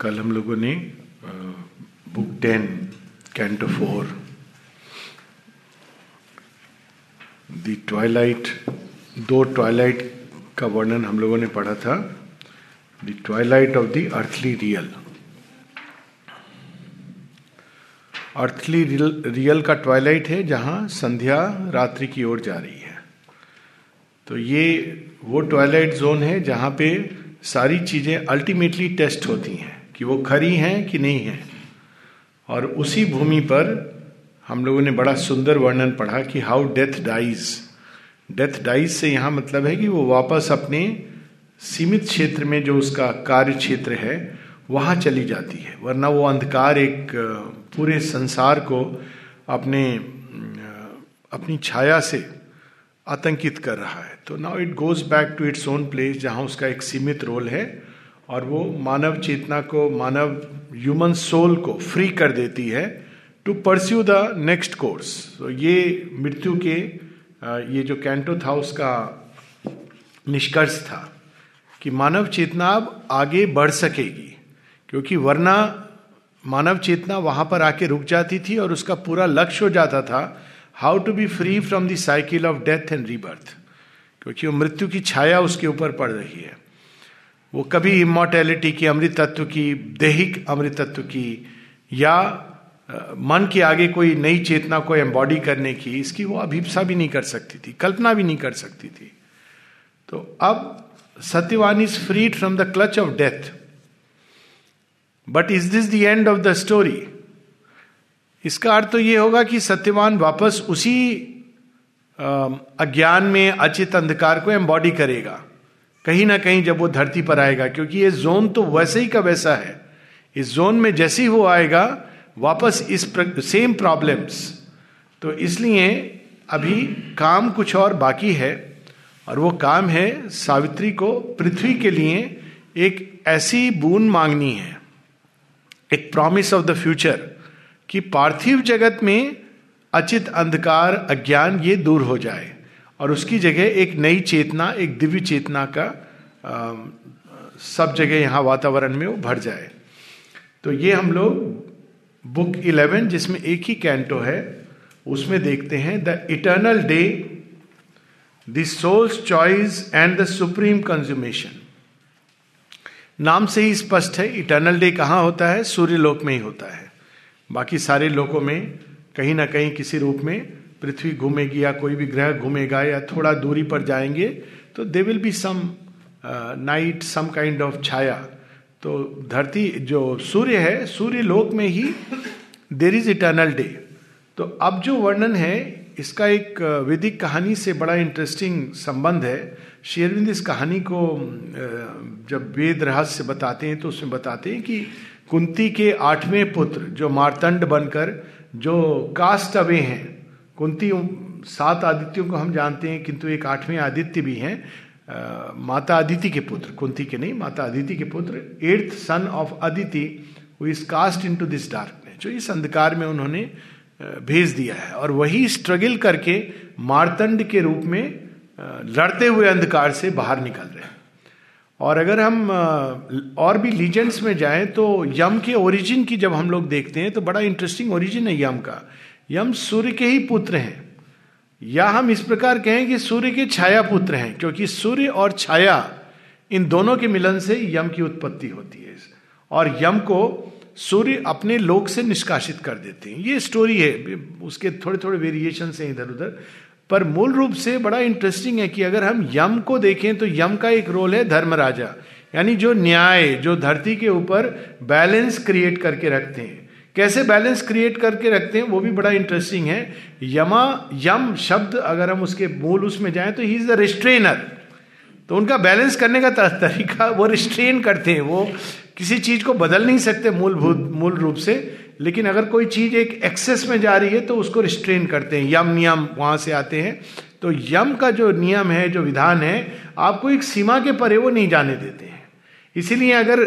कल हम लोगों ने book ten canto four the twilight दो ट्वाइलाइट का वर्णन हम लोगों ने पढ़ा था the twilight of the earthly real earthly real, real का ट्वाइलाइट है जहाँ संध्या रात्रि की ओर जा रही है। तो ये वो ट्वाइलाइट जोन है जहाँ पे सारी चीज़ें अल्टीमेटली टेस्ट होती हैं। कि वो खरी हैं कि नहीं है। और उसी भूमि पर हम लोगों ने बड़ा सुंदर वर्णन पढ़ा कि how death dies death dies से यहाँ मतलब है कि वो वापस अपने सीमित क्षेत्र में जो उसका कार्य क्षेत्र है, वहाँ चली जाती है। वरना वो अंधकार एक पूरे संसार को अपने अपनी छाया से आतंकित कर रहा है। तो now it goes back to its own place जहाँ उसका एक सीमित रोल है। और वो मानव चेतना को, मानव ह्यूमन सोल को फ्री कर देती है to pursue the next course तो ये मृत्यु के ये जो कैंटो था, उसका निष्कर्ष था कि मानव चेतना अब आगे बढ़ सकेगी, क्योंकि वरना मानव चेतना वहाँ पर आके रुक जाती थी और उसका पूरा लक्ष्य हो जाता था how to be free from the cycle of death and rebirth क्योंकि वो मृत्यु की छाया उसके ऊपर पड़ रही है। वो कभी इमोर्टेलिटी की अमृत तत्व की, देहिक अमृत तत्व की, या मन के आगे कोई नई चेतना को एम्बॉडी करने की, इसकी वो अभिप्सा भी नहीं कर सकती थी, कल्पना भी नहीं कर सकती थी। तो अब Satyavan is freed from the clutch of death but is this the end of the story इसका अर्थ तो ये होगा कि सत्यवान वापस उसी अज्ञान में, अचित अंधकार को एम्बॉडी करेगा। कहीं ना कहीं जब वो धरती पर आएगा क्योंकि ये जोन तो वैसे ही का वैसा है। इस जोन में जैसे ही वो आएगा वापस इस प्र, सेम प्रॉब्लम्स तो इसलिए अभी काम कुछ और बाकी है और वो काम है सावित्री को पृथ्वी के लिए एक ऐसी बून मांगनी है। एक प्रॉमिस ऑफ़ द फ्यूचर कि पार्थिव जगत में अचित अंधकार अज्ञान ये दूर हो जाए। और उसकी जगह एक नई चेतना एक दिव्य चेतना का आ, सब जगह यहाँ वातावरण में वो भर जाए। तो ये हम लोग बुक इलेवन जिसमें एक ही कैंटो है उसमें देखते हैं the eternal day the soul's choice and the supreme consummation. नाम से ही स्पष्ट है इटर्नल डे कहाँ होता है? सूर्य लोक में ही होता है। बाकी सारे लोकों में कहीं ना कहीं किसी रूप में पृथ्वी घूमेगी या कोई भी ग्रह घूमेगा या थोड़ा दूरी पर जाएँगे तो they will be some night some kind of छाया। तो धरती जो सूर्य है सूर्य लोक में ही देर इज़ इटर्नल डे तो अब जो वर्णन है, इसका एक वैदिक कहानी से बड़ा इंटरेस्टिंग संबंध है। शेरविंद इस कहानी को जब वेद रहस्य बताते हैं तो उसमें बताते हैं कि कुंती के आठवें पुत्र, जो मारतंड बनकर, जो कास्ट अवे हैं कुंती सात आदित्यों को हम जानते हैं, किंतु एक आठवें आदित्य भी हैं माता अदिति के पुत्र, कुंती के नहीं, माता अदिति के पुत्र eighth son of Aditi who is cast into this darkness जो इस अंधकार में उन्होंने भेज दिया है। और वही स्ट्रगल करके मारतंड के रूप में लड़ते हुए अंधकार से बाहर निकल रहे हैं। और अगर हम और भी लीजेंड्स में जाएँ तो यम के ओरिजिन की जब हम लोग देखते हैं तो बड़ा इंटरेस्टिंग ओरिजिन है यम का। यम सूर्य के ही पुत्र हैं। या हम इस प्रकार कहें कि सूर्य के छाया पुत्र हैं, क्योंकि सूर्य और छाया इन दोनों के मिलन से यम की उत्पत्ति होती है। और यम को सूर्य अपने लोक से निष्कासित कर देते हैं। ये स्टोरी है उसके थोड़े थोड़े वेरिएशन है इधर उधर पर मूल रूप से बड़ा इंटरेस्टिंग है कि अगर हम यम को देखें तो यम का एक रोल है धर्मराजा। यानी जो न्याय, जो धरती के ऊपर बैलेंस क्रिएट करके रखते हैं। कैसे बैलेंस क्रिएट करके रखते हैं, वो भी बड़ा इंटरेस्टिंग है। यमा, यम शब्द अगर हम उसके मूल उसमें जाएँ तो ही इज़ द रिस्ट्रेनर तो उनका बैलेंस करने का तरीका, वो रिस्ट्रेन करते हैं, वो किसी चीज़ को बदल नहीं सकते मूलभूत, मूल रूप से। लेकिन अगर कोई चीज़ एक एक्सेस में जा रही है तो उसको रिस्ट्रेन करते हैं। यम, नियम वहाँ से आते हैं। तो यम का जो नियम है, जो विधान है, आपको एक सीमा के परे वो नहीं जाने देते हैं। इसीलिए अगर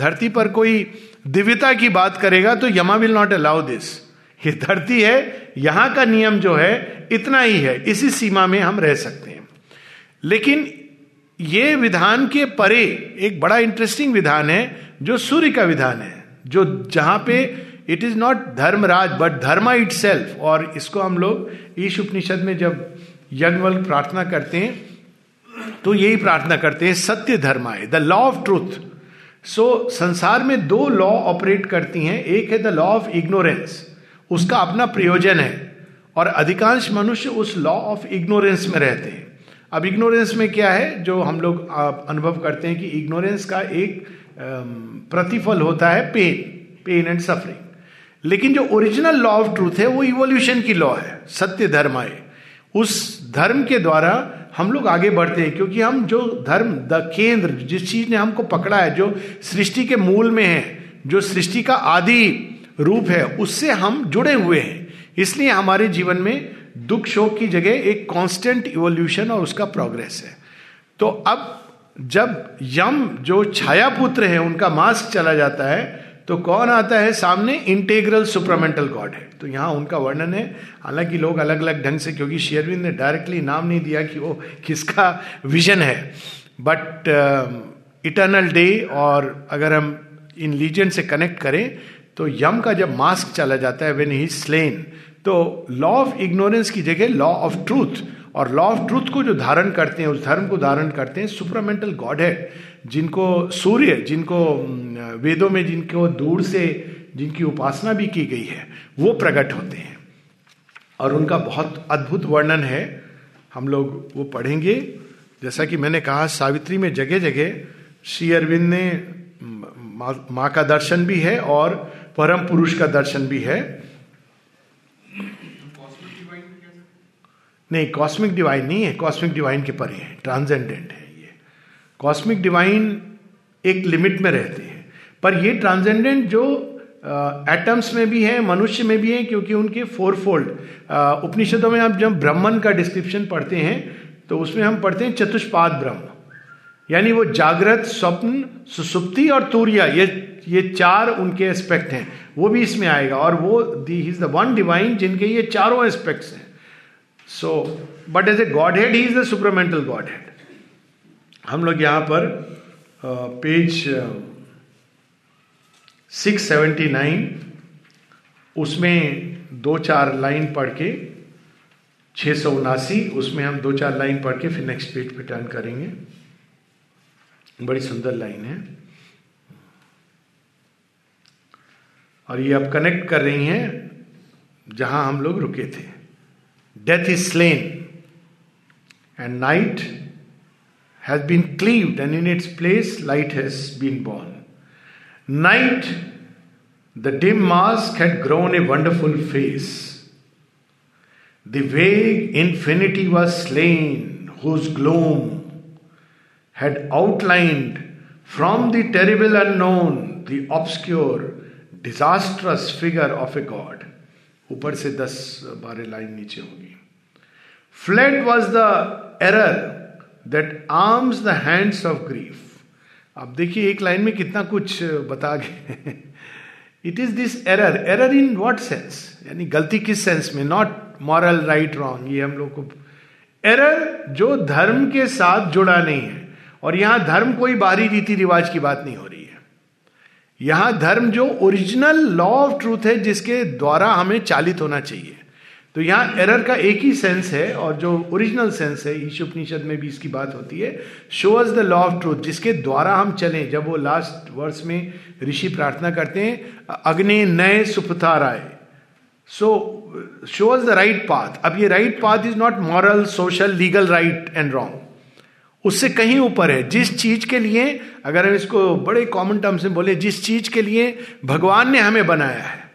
धरती पर कोई दिव्यता की बात करेगा तो Yama will not allow this. ये धरती है, यहाँ का नियम जो है, इतना ही है, इसी सीमा में हम रह सकते हैं। लेकिन ये विधान के परे एक बड़ा इंटरेस्टिंग विधान है, जो सूर्य का विधान है, जो जहाँ पे it is not Dharmaraj but dharma itself और इसको हम लोग ईश उपनिषद में जब यज्ञवल प्रार्थना करते हैं तो यही प्रार्थना करते हैं, सत्य धर्माए the law of truth so संसार में दो लॉ ऑपरेट करती हैं। एक है द लॉ ऑफ़ इग्नोरेंस उसका अपना प्रयोजन है, और अधिकांश मनुष्य उस लॉ ऑफ़ इग्नोरेंस में रहते हैं। अब इग्नोरेंस में क्या है? जो हम लोग अनुभव करते हैं कि इग्नोरेंस का एक प्रतिफल होता है पेन पेन एंड सफरिंग लेकिन जो ओरिजिनल लॉ ऑफ़ ट्रूथ है, वो इवोल्यूशन की लॉ है, सत्य धर्म है। उस धर्म के द्वारा हम लोग आगे बढ़ते हैं, क्योंकि हम जो धर्म, द केंद्र, जिस चीज़ ने हमको पकड़ा है, जो सृष्टि के मूल में है, जो सृष्टि का आदि रूप है, उससे हम जुड़े हुए हैं। इसलिए हमारे जीवन में दुख शोक की जगह एक कांस्टेंट इवोल्यूशन और उसका प्रोग्रेस है। तो अब जब यम, जो छाया पुत्र है, उनका मास्क चला जाता है तो कौन आता है सामने? इंटेग्रल सुपरामेंटल गॉड है। तो यहाँ उनका वर्णन है। हालाँकि लोग अलग अलग ढंग से, क्योंकि शेयरविंद ने डायरेक्टली नाम नहीं दिया कि वो किसका विजन है। बट इटर्नल डे और अगर हम इन लीजन से कनेक्ट करें तो यम का जब मास्क चला जाता है वेन ही स्लेन तो लॉ ऑफ़ इग्नोरेंस की जगह लॉ ऑफ़ ट्रूथ और लॉ ऑफ़ ट्रूथ को जो धारण करते हैं, उस धर्म को धारण करते हैं सुपरामेंटल गॉड है जिनको सूर्य, जिनको वेदों में जिनको दूर से जिनकी उपासना भी की गई है, वो प्रकट होते हैं। और उनका बहुत अद्भुत वर्णन है। हम लोग वो पढ़ेंगे। जैसा कि मैंने कहा, सावित्री में जगह जगह श्री अरविंद ने माँ का दर्शन भी है और परम पुरुष का दर्शन भी है। नहीं कॉस्मिक डिवाइन नहीं है कॉस्मिक डिवाइन के परे है ट्रांसेंडेंट है ये। कॉस्मिक डिवाइन एक लिमिट में रहते हैं। पर ये ट्रांसेंडेंट जो एटम्स में भी है, मनुष्य में भी है, क्योंकि उनके फोर फोल्ड उपनिषदों में आप जब ब्राह्मण का डिस्क्रिप्शन पढ़ते हैं तो उसमें हम पढ़ते हैं चतुष्पाद ब्रह्म। यानी वो जागृत, स्वप्न, सुसुप्ति और तूर्या, ये ये चार उनके एस्पेक्ट हैं। वो भी इसमें आएगा और वो the is the one divine जिनके ये चारों एस्पेक्ट्स हैं। So but as a godhead he is the supermental godhead हम लोग यहाँ पर पेज सिक्स सेवेंटी नाइन उसमें दो चार लाइन पढ़ के, छह सौ उनासी, उसमें हम दो चार लाइन पढ़ के फिर नेक्स्ट पेज पे टर्न करेंगे। बड़ी सुंदर लाइन है। और ये अब कनेक्ट कर रही हैं, जहाँ हम लोग रुके थे। death is slain, and night has been cleaved, and in its place light has been born. Night, the dim mask had grown a wonderful face. The vague infinity was slain, whose gloom had outlined from the terrible unknown the obscure, disastrous figure of a god. ऊपर से दस बारह line नीचे होगी। Flat was the error that arms the hands of grief अब देखिए एक line में कितना कुछ बता गए it is this error error in what sense यानी गलती किस सेंस में? नॉट मॉरल राइट रॉन्ग ये हम लोग को एरर जो धर्म के साथ जुड़ा नहीं है। और यहाँ धर्म कोई बाहरी रीति रिवाज की बात नहीं हो रही। यहाँ धर्म जो ओरिजिनल लॉ ऑफ़ ट्रूथ है, जिसके द्वारा हमें चालित होना चाहिए। तो यहाँ एरर का एक ही सेंस है, और जो ओरिजिनल सेंस है, ईश उपनिषद में भी इसकी बात होती है show us the law of truth जिसके द्वारा हम चलें। जब वो लास्ट वर्ष में ऋषि प्रार्थना करते हैं, अग्नि नए सुपथार आए so show us the right path अब ये right path is not moral social legal right and wrong उससे कहीं ऊपर है। जिस चीज़ के लिए, अगर हम इसको बड़े कॉमन टर्म्स में बोले, जिस चीज़ के लिए भगवान ने हमें बनाया है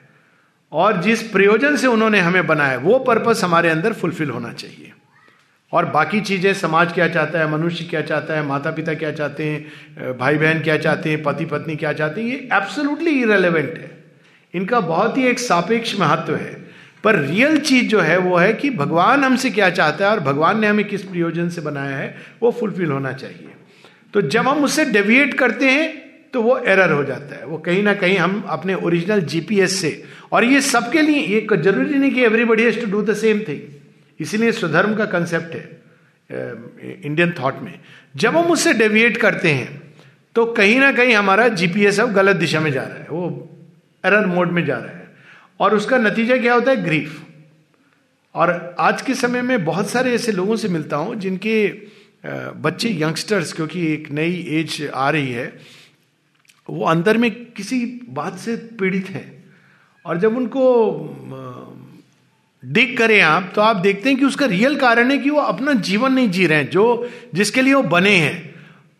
और जिस प्रयोजन से उन्होंने हमें बनाया वो पर्पस हमारे अंदर फुलफिल होना चाहिए। और बाकी चीज़ें, समाज क्या चाहता है, मनुष्य क्या चाहता है माता पिता क्या चाहते हैं भाई बहन क्या चाहते हैं पति पत्नी क्या चाहते हैं, ये एब्सोल्युटली इरेलीवेंट है। इनका बहुत ही एक सापेक्ष महत्व है। पर रियल चीज़ जो है वो है कि भगवान हमसे क्या चाहता है और भगवान ने हमें किस प्रयोजन से बनाया है, वो फुलफिल होना चाहिए। तो जब हम उससे डेविएट करते हैं तो वो एरर हो जाता है। वो कहीं ना कहीं हम अपने ओरिजिनल जीपीएस से। और ये सबके लिए, ये ज़रूरी नहीं कि everybody has to do the same thing इसीलिए स्वधर्म का कंसेप्ट है इंडियन थॉट में। जब हम उससे डेविएट करते हैं तो कहीं ना कहीं हमारा जीपीएस अब गलत दिशा में जा रहा है। वो एरर मोड में जा रहा है। और उसका नतीजा क्या होता है? ग्रीफ और आज के समय में बहुत सारे ऐसे लोगों से मिलता हूँ जिनके बच्चे यंगस्टर्स क्योंकि एक नई एज आ रही है, वो अंदर में किसी बात से पीड़ित हैं। और जब उनको डिग करें आप तो आप देखते हैं कि उसका रियल कारण है कि वो अपना जीवन नहीं जी रहे हैं, जो, जिसके लिए वो बने हैं।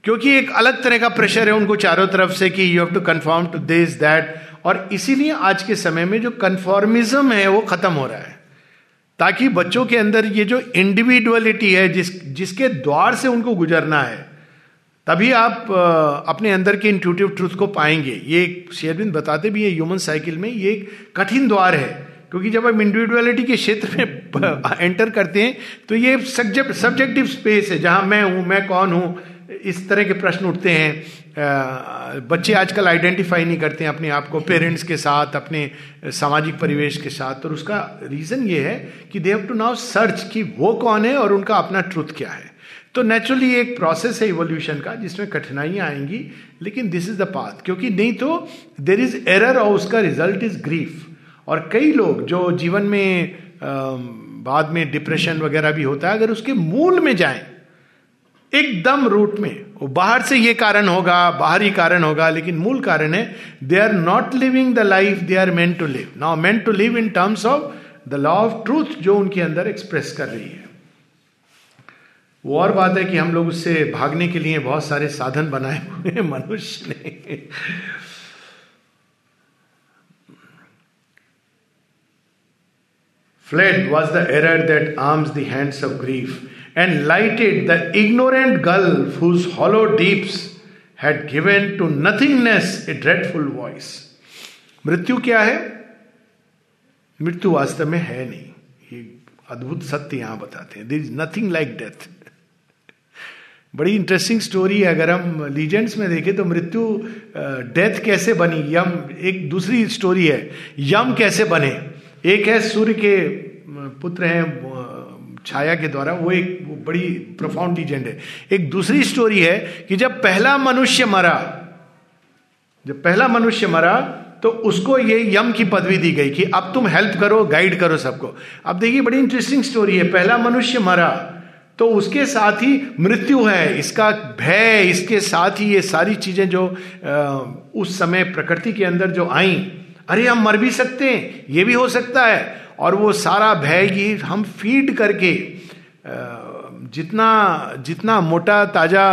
क्योंकि एक अलग तरह का प्रेशर है उनको चारों तरफ़ से कि you have to confirm to this that और इसीलिए आज के समय में जो कन्फॉर्मिज्म है, वो खत्म हो रहा है। ताकि बच्चों के अंदर ये जो इंडिविजुअलिटी है, जिस, जिसके द्वार से उनको गुजरना है, तभी आप अपने अंदर के इंट्यूटिव ट्रूथ को पाएँगे। ये शेयरबिंद बताते भी है ह्यूमन साइकिल में ये एक कठिन द्वार है। क्योंकि जब हम इंडिविजुअलिटी के क्षेत्र में एंटर करते हैं तो ये सब्जेक्टिव स्पेस है, जहाँ मैं हूँ, मैं कौन हूँ इस तरह के प्रश्न उठते हैं। बच्चे आजकल आइडेंटिफाई नहीं करते हैं अपने आप को पेरेंट्स के साथ, अपने सामाजिक परिवेश के साथ। और उसका रीजन ये है कि they have to now search कि वो कौन है और उनका अपना ट्रुथ क्या है। तो नेचुरली एक प्रोसेस है इवोल्यूशन का, जिसमें कठिनाइयाँ आएँगी, लेकिन दिस इज़ द पाथ क्योंकि नहीं तो देर इज़ एरर और उसका रिज़ल्ट इज़ ग्रीफ और कई लोग जो जीवन में बाद में डिप्रेशन वगैरह भी होता है, अगर उसके मूल में जाएँ एकदम रूट में। वो बाहर से ये कारण होगा, बाहरी कारण होगा, लेकिन मूल कारण है they are not living the life they are meant to live now meant to live in terms of the law of truth जो उनके अंदर एक्सप्रेस कर रही है। वो और बात है कि हम लोग उससे भागने के लिए बहुत सारे साधन बनाए हुए हैं, मनुष्य ने। Flawed was the error that arms the hands of grief and lighted the ignorant gulf whose hollow deeps had given to nothingness a dreadful voice. मृत्यु क्या है? मृत्यु वास्तव में है नहीं। ये अद्भुत सत्य यहाँ बताते हैं। There is nothing like death बड़ी इंटरेस्टिंग स्टोरी है। अगर हम लीजेंड्स में देखें तो मृत्यु डेथ कैसे बनी? यम एक दूसरी स्टोरी है। यम कैसे बने? एक है सूर्य के पुत्र हैं छाया के द्वारा वो एक, वो बड़ी प्रोफाउंड लीजेंड है। एक दूसरी स्टोरी है कि जब पहला मनुष्य मरा, जब पहला मनुष्य मरा तो उसको ये यम की पदवी दी गई कि अब तुम हेल्प करो गाइड करो सबको। अब देखिए, बड़ी इंटरेस्टिंग स्टोरी है। पहला मनुष्य मरा तो उसके साथ ही मृत्यु है। इसका भय, इसके साथ ही ये सारी चीज़ें जो उस समय प्रकृति के अंदर जो आई, अरे हम मर भी सकते हैं, ये भी हो सकता है। और वो सारा भय की हम फ़ीड करके जितना जितना मोटा ताज़ा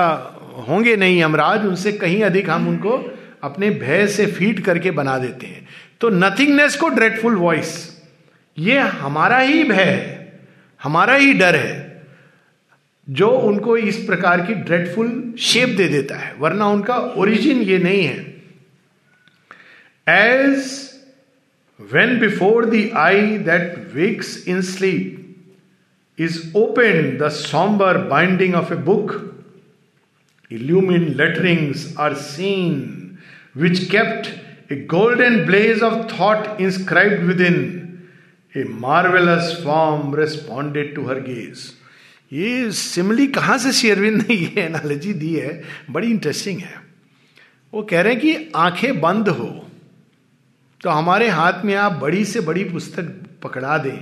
होंगे नहीं हमराज उनसे कहीं अधिक हम उनको अपने भय से फ़ीड करके बना देते हैं। तो नथिंगनेस को ड्रेडफुल वॉइस ये हमारा ही भय है, हमारा ही डर है, जो उनको इस प्रकार की ड्रेडफुल शेप दे देता है, वरना उनका ओरिजिन ये नहीं है। As When before the eye that wakes in sleep is opened the somber binding of a book, illumined letterings are seen, which kept a golden blaze of thought inscribed within. A marvelous form responded to her gaze. ये simile कहाँ से शेरविंद ने ये analogy दी है बड़ी interesting है वो कह रहे हैं कि आँखें बंद हो तो हमारे हाथ में आप बड़ी से बड़ी पुस्तक पकड़ा दें,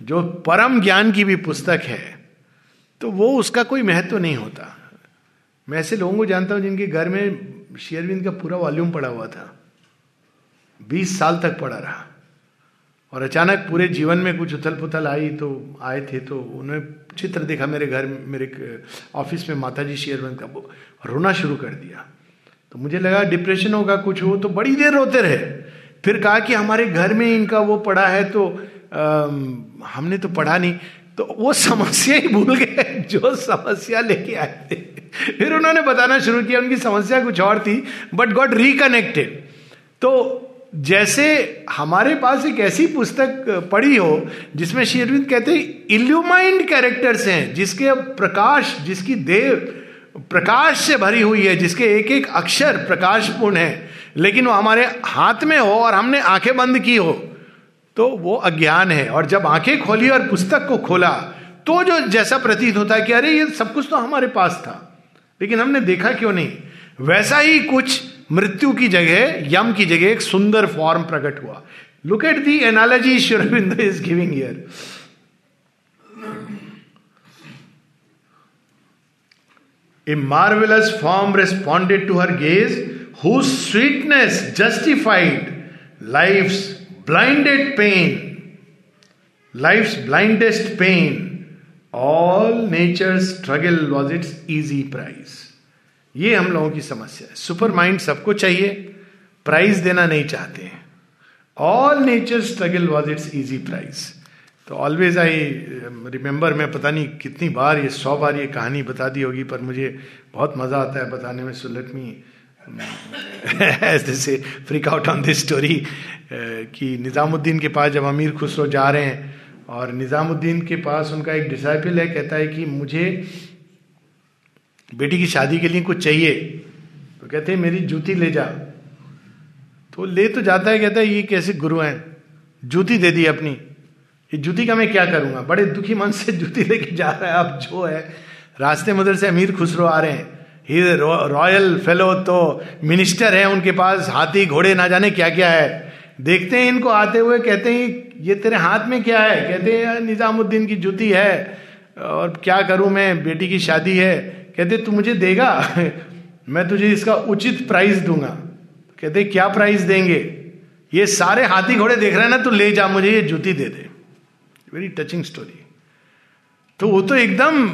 जो परम ज्ञान की भी पुस्तक है तो वो उसका कोई महत्व नहीं होता। मैं ऐसे लोगों को जानता हूँ जिनके घर में शेयरविंद का पूरा वॉल्यूम पड़ा हुआ था। बीस साल तक पड़ा रहा। और अचानक पूरे जीवन में कुछ उथल पुथल आई तो आए थे तो उन्होंने चित्र देखा मेरे घर, मेरे ऑफ़िस में माता जी शेयरविंद का रोना शुरू कर दिया। तो मुझे लगा, डिप्रेशन होगा, कुछ हो तो बड़ी देर रोते रहे। फिर कहा कि हमारे घर में इनका वो पढ़ा है तो आ, हमने तो पढ़ा नहीं। तो वो समस्या ही भूल गए जो समस्या लेके आए थे। फिर उन्होंने बताना शुरू किया उनकी समस्या कुछ और थी बट गॉट रिकनेक्टेड तो जैसे हमारे पास एक ऐसी पुस्तक पढ़ी हो जिसमें शेरविंद कहते हैं इल्यूमाइंड कैरेक्टर्स हैं जिसके प्रकाश जिसकी देव प्रकाश से भरी हुई है जिसके एक एक अक्षर प्रकाशपूर्ण है। लेकिन वो हमारे हाथ में हो और हमने आँखें बंद की हो तो वो अज्ञान है। और जब आँखें खोली और पुस्तक को खोला तो जो जैसा प्रतीत होता है कि अरे ये सब कुछ तो हमारे पास था लेकिन हमने देखा क्यों नहीं? वैसा ही कुछ मृत्यु की जगह यम की जगह एक सुंदर फॉर्म प्रकट हुआ। Look at the analogy Aurobindo is giving here A marvelous form responded to her gaze, whose sweetness justified life's blinded pain. Life's blindest pain. All nature's struggle was its easy prize. ये हम लोगों की समस्या है supermind सबको चाहिए price देना नहीं चाहते हैं all nature struggle was its easy prize तो ऑलवेज आई रिमेंबर मैं पता नहीं कितनी बार ये, सौ बार ये कहानी बता दी होगी, पर मुझे बहुत मज़ा आता है बताने में so let me say freak out on this story कि निज़ामुद्दीन के पास जब अमीर खुसरो जा रहे हैं, और निज़ामुद्दीन के पास उनका एक डिसाइपल है, कहता है कि मुझे बेटी की शादी के लिए कुछ चाहिए। तो कहते हैं, मेरी जूती ले जा। तो ले तो जाता है, कहता है, ये कैसे गुरु हैं? जूती दे दी अपनी। ये जूती का मैं क्या करूँगा? बड़े दुखी मन से जूती लेके जा रहा है, अब जो है, रास्ते मदर से अमीर खुसरो आ रहे हैं। ही रॉयल फेलो तो मिनिस्टर है, उनके पास हाथी घोड़े ना जाने क्या क्या है। देखते हैं इनको आते हुए, कहते हैं, ये तेरे हाथ में क्या है? कहते हैं निजामुद्दीन की जूती है, और क्या करूँ मैं? बेटी की शादी है। कहते, तू मुझे देगा? मैं तुझे इसका उचित प्राइस दूँगा। कहते, क्या प्राइस देंगे? ये सारे हाथी घोड़े देख रहे हैं ना, तू ले जा, मुझे ये जूती दे दे। वेरी टचिंग स्टोरी तो वो तो एकदम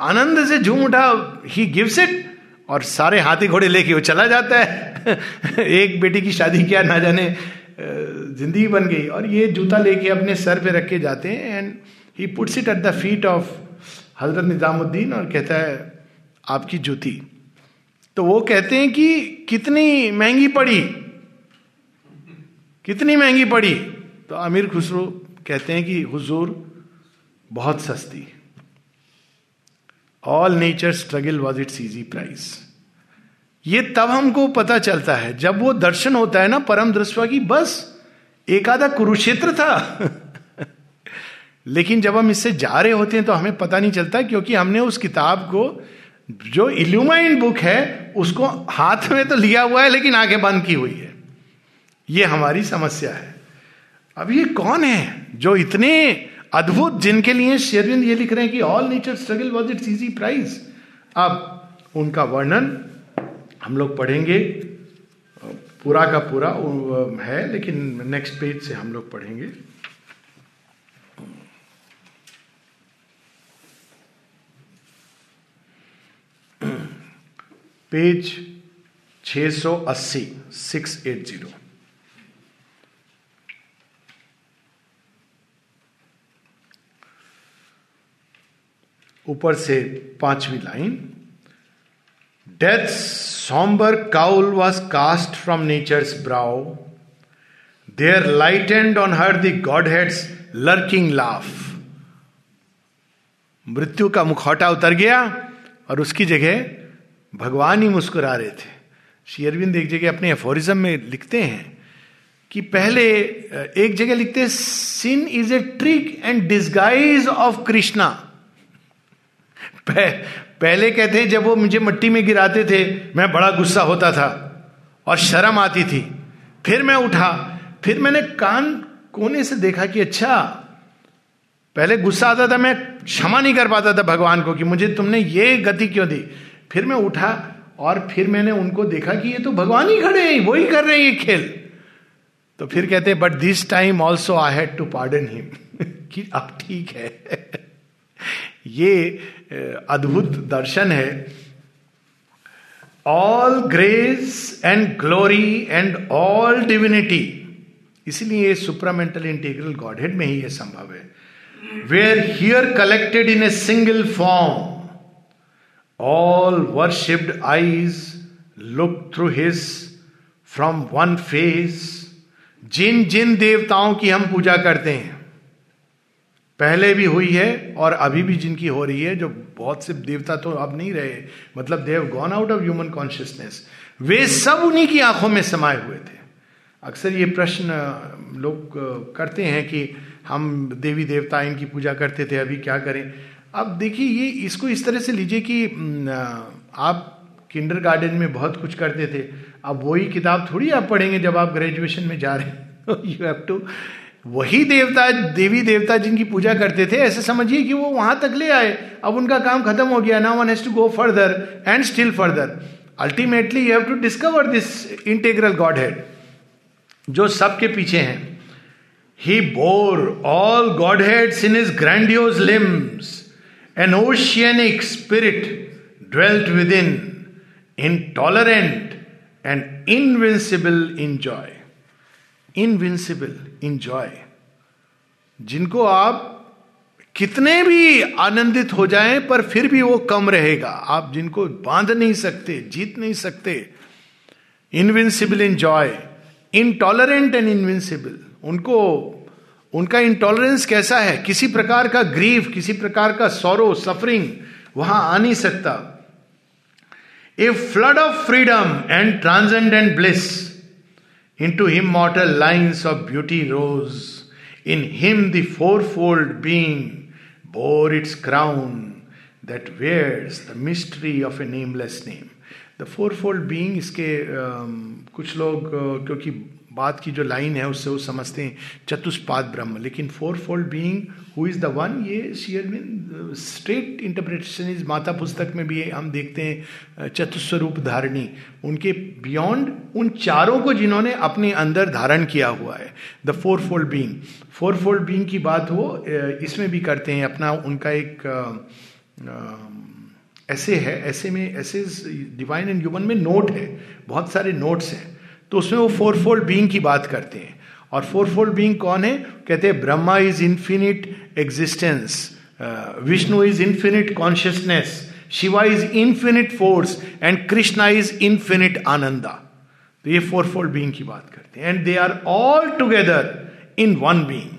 आनंद से झूम उठा। ही गिव्स इट और सारे हाथी घोड़े लेके वो चला जाता है। एक बेटी की शादी क्या, ना जाने ज़िंदगी बन गई। और ये जूता लेके अपने सर पे रख के जाते हैं and he puts it at the feet of Hazrat Nizamuddin और कहता है, आपकी जूती। तो वो कहते हैं कि कितनी महँगी पड़ी। कितनी महँगी पड़ी। तो अमीर खुसरो कहते हैं कि, हुजूर, बहुत सस्ती। All nature struggle was its easy price ये तब हमको पता चलता है, जब वो दर्शन होता है ना, परम दृष्टवा की, बस एक आधा कुरुक्षेत्र था। लेकिन जब हम इससे जा रहे होते हैं तो हमें पता नहीं चलता, क्योंकि हमने उस किताब को, जो इल्यूमाइन बुक है, उसको हाथ में तो लिया हुआ है, लेकिन आगे बंद की हुई है। ये हमारी समस्या है। अब ये कौन है, जो इतने अद्भुत, जिनके लिए शेरविंद ये लिख रहे हैं कि all nature struggle was its easy prize अब उनका वर्णन हम लोग पढ़ेंगे। पूरा का पूरा है, लेकिन नेक्स्ट पेज से हम लोग पढ़ेंगे। पेज 680 680 ऊपर से पांचवी line death sombre cowl was cast from nature's brow there light and on her the godhead's lurking laugh मृत्यु का मुखौटा उतर गया और उसकी जगह भगवान ही मुस्कुरा रहे थे। श्री अरविंद एक जगह अपने एफोरिज्म में लिखते हैं कि पहले एक जगह लिखते हैं sin is a trick and disguise of Krishna पहले कहते हैं जब वो मुझे मट्टी में गिराते थे, मैं बड़ा गुस्सा होता था और शर्म आती थी। फिर मैं उठा, फिर मैंने कान कोने से देखा कि अच्छा पहले गुस्सा आता था, मैं क्षमा नहीं कर पाता था भगवान को कि मुझे तुमने ये गति क्यों दी? फिर मैं उठा और फिर मैंने उनको देखा कि ये तो भगवान ही खड़े हैं, वही कर रहे हैं ये खेल। तो फिर कहते but this time also I had to pardon him कि अब ठीक है। ये अद्भुत दर्शन है। All grace and glory and all divinity इसलिए सुपरामेंटल इंटीग्रल गॉडहेड में ही यह संभव है। Where here collected in a single form all worshipped eyes look through his from one face जिन जिन देवताओं की हम पूजा करते हैं पहले भी हुई है और अभी भी जिनकी हो रही है, जो बहुत से देवता तो अब नहीं रहे मतलब they've gone out of human consciousness वे सब उन्हीं की आँखों में समाये हुए थे। अक्सर ये प्रश्न लोग करते हैं कि हम देवी देवता इनकी पूजा करते थे, अभी क्या करें? अब देखिए, ये इसको इस तरह से लीजिए कि आप किंडर गार्डन में बहुत कुछ करते थे, अब वही किताब थोड़ी आप पढ़ेंगे जब आप ग्रेजुएशन में जा रहे हैं। यू हैव टू वही देवता, देवी देवता जिनकी पूजा करते थे, ऐसे समझिए कि वो वहाँ तक ले आए। अब उनका काम खत्म हो गया। No one has to go further and still further ultimately you have to discover this integral godhead जो सबके पीछे हैं। He bore all godheads in his grandiose limbs an oceanic spirit dwelt within intolerant and invincible in joy invincible in joy जिनको आप कितने भी आनंदित हो जाएँ, पर फिर भी वो कम रहेगा। आप जिनको बाँध नहीं सकते, जीत नहीं सकते invincible in joy intolerant and invincible उनको, उनका इंटॉलरेंस कैसा है? किसी प्रकार का ग्रीफ किसी प्रकार का सौरो सफरिंग वहाँ आ नहीं सकता। A flood of freedom and transcendent bliss Into immortal lines of beauty rose. In him the fourfold being bore its crown that wears the mystery of a nameless name. The fourfold being इसके कुछ लोग क्योंकि बात की जो line है, उससे वो समझते हैं, चतुष्पाद ब्रह्म। लेकिन fourfold being who is the one ये शेयरविन स्ट्रेट इंटरप्रिटेशन इज़ माता पुस्तक में भी हम देखते हैं, चतुस्वरूप धारणी। उनके बियॉन्ड उन चारों को जिन्होंने अपने अंदर धारण किया हुआ है the fourfold being fourfold being की बात हो इसमें भी करते हैं, अपना उनका एक ऐसे है। ऐसे में ऐसे डिवाइन एंड ह्यूमन में नोट है। बहुत सारे नोट्स हैं। तो उसमें वो फोर फोल्ड बींग की बात करते हैं। और फोर फोल्ड बींग कौन है? कहते हैं, Brahma is infinite existence Vishnu is infinite consciousness Shiva is infinite force and Krishna is infinite ananda. तो ये फोर फोल्ड बींग की बात करते हैं। And they are all together in one being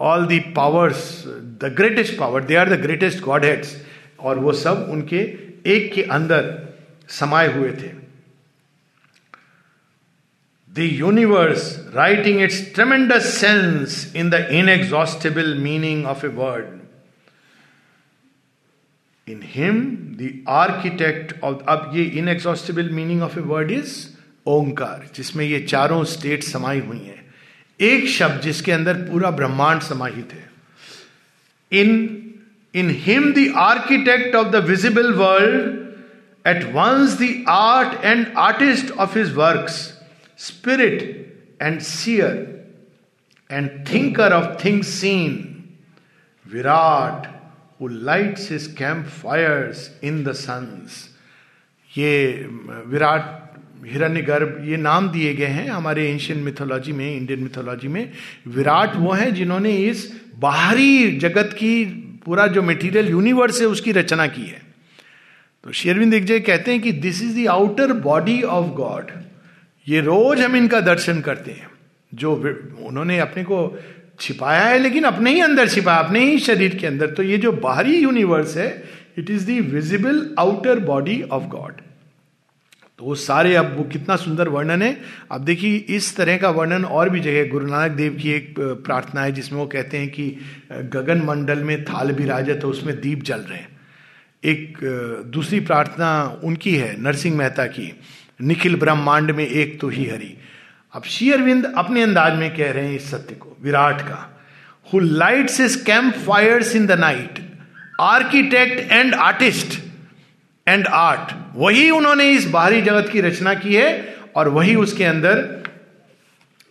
all the powers the greatest power they are the greatest godheads और वो सब उनके एक के अंदर समाये हुए थे। The universe writing its tremendous sense in the inexhaustible meaning of a word. In him, the architect of अब ये inexhaustible meaning of a word is ओंकार जिसमें ये चारों स्टेट समाई हुई हैं एक शब्द जिसके अंदर पूरा ब्रह्मांड समाहित है in in him the architect of the visible world at once the art and artist of his works spirit and seer and thinker of things seen, Virat, who lights his campfires in the suns. ये विराट हिरण्य गर्भ ये नाम दिए गए हैं हमारे ancient mythology में इंडियन मिथोलॉजी में। विराट वो हैं जिन्होंने इस बाहरी जगत की पूरा जो मटेरियल यूनिवर्स है उसकी रचना की है। तो शेरविंद दिग्जय कहते हैं कि this is the outer body of god ये रोज हम इनका दर्शन करते हैं। जो उन्होंने अपने को छिपाया है, लेकिन अपने ही अंदर छिपाया अपने ही शरीर के अंदर। तो ये जो बाहरी यूनिवर्स है it is the visible outer body of god तो वो सारे, अब वो कितना सुंदर वर्णन है। अब देखिए, इस तरह का वर्णन और भी जगह, गुरु नानक देव की एक प्रार्थना है, जिसमें वो कहते हैं कि गगन मंडल में थाल भी विराजत हो, उसमें दीप जल रहे हैं। एक दूसरी प्रार्थना उनकी है, नरसिंह मेहता की। निखिल ब्रह्मांड में एक तो ही हरि। अब शेयरविंद अपने अंदाज में कह रहे हैं इस सत्य को, विराट का। Who lights his campfires in the night architect and artist and art वही उन्होंने इस बाहरी जगत की रचना की है और वही उसके अंदर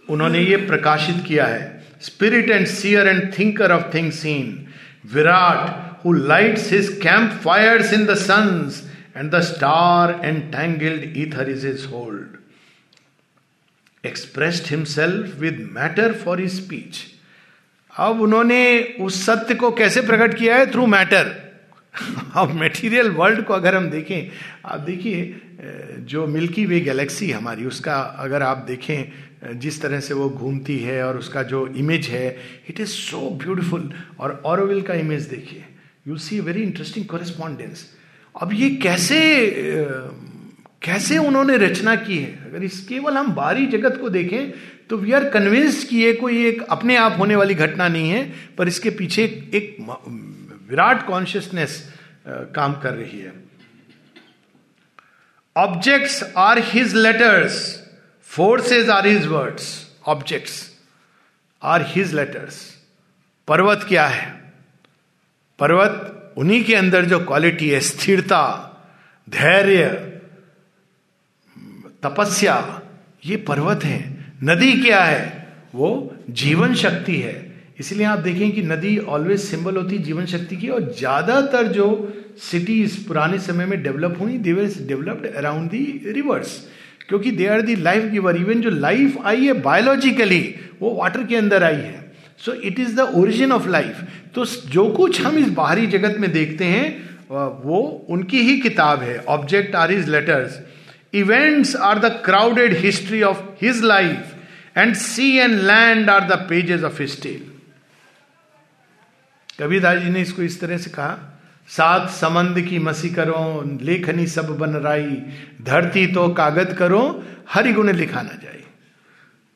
उन्होंने ये प्रकाशित किया है। Spirit and seer and thinker of thing seen Virat who lights his campfires in the suns and the star entangled ether is his hold. Expressed himself with matter for his speech. अब उन्होंने उस सत्य को कैसे प्रकट किया है? थ्रू मैटर अब मेटीरियल वर्ल्ड को अगर हम देखें, आप देखिए जो मिल्की वे गैलेक्सी हमारी, उसका अगर आप देखें जिस तरह से वो घूमती है और उसका जो इमेज है इट इज़ सो ब्यूटिफुल और ऑरोविल का इमेज देखिए. You see very interesting correspondence अब ये कैसे कैसे उन्होंने रचना की है? अगर इस केवल हम बाहरी जगत को देखें तो वी आर कन्विंस्ड कि ये कोई एक अपने आप होने वाली घटना नहीं है, पर इसके पीछे एक विराट कॉन्शियसनेस काम कर रही है। Objects are his letters forces are his words objects are his letters पर्वत क्या है? पर्वत उन्हीं के अंदर जो क्वालिटी है, स्थिरता, धैर्य, तपस्या, ये पर्वत है। नदी क्या है? वो जीवन शक्ति है। इसलिए आप देखें कि नदी ऑलवेज सिंबल होती है जीवन शक्ति की, और ज़्यादातर जो सिटीज़ पुराने समय में डेवलप हुई they developed around the rivers क्योंकि they are the life giver even जो लाइफ आई है बायोलॉजिकली वो वाटर के अंदर आई है। So it is the origin of life तो जो कुछ हम इस बाहरी जगत में देखते हैं वो उनकी ही किताब है object are his letters events are the crowded history of his life and sea and land are the pages of his tale tale Kabirdas ji ने इसको इस तरह से कहा, सात समंद की मसी करो, लेखनी सब बन राई, धरती तो कागज़ करो हरि गुण लिखा ना जाए।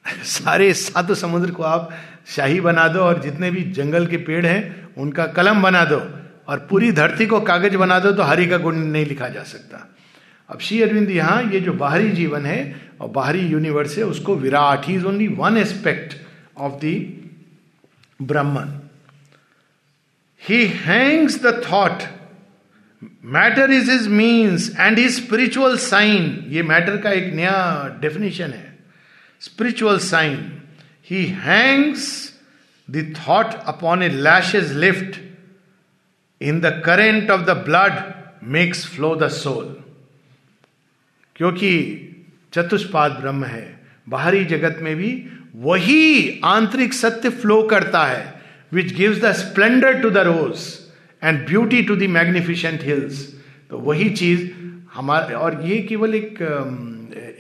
सारे सातों समुद्र को आप शाही बना दो और जितने भी जंगल के पेड़ हैं, उनका कलम बना दो और पूरी धरती को कागज़ बना दो तो हरि का गुण नहीं लिखा जा सकता। अब श्री अरविंद यहाँ ये जो बाहरी जीवन है और बाहरी यूनिवर्स है, उसको विराट ही is only one aspect of the Brahman he hangs the thought matter is his means and he spiritual sign ये मैटर का एक नया डेफिनेशन है। Spiritual sign he hangs the thought upon a lash's lift in the current of the blood makes flow the soul क्योंकि चतुष्पाद ब्रह्म है। बाहरी जगत में भी वही आंतरिक सत्य फ्लो करता है which gives the splendour to the rose and beauty to the magnificent hills तो वही चीज़ हमारे और ये केवल एक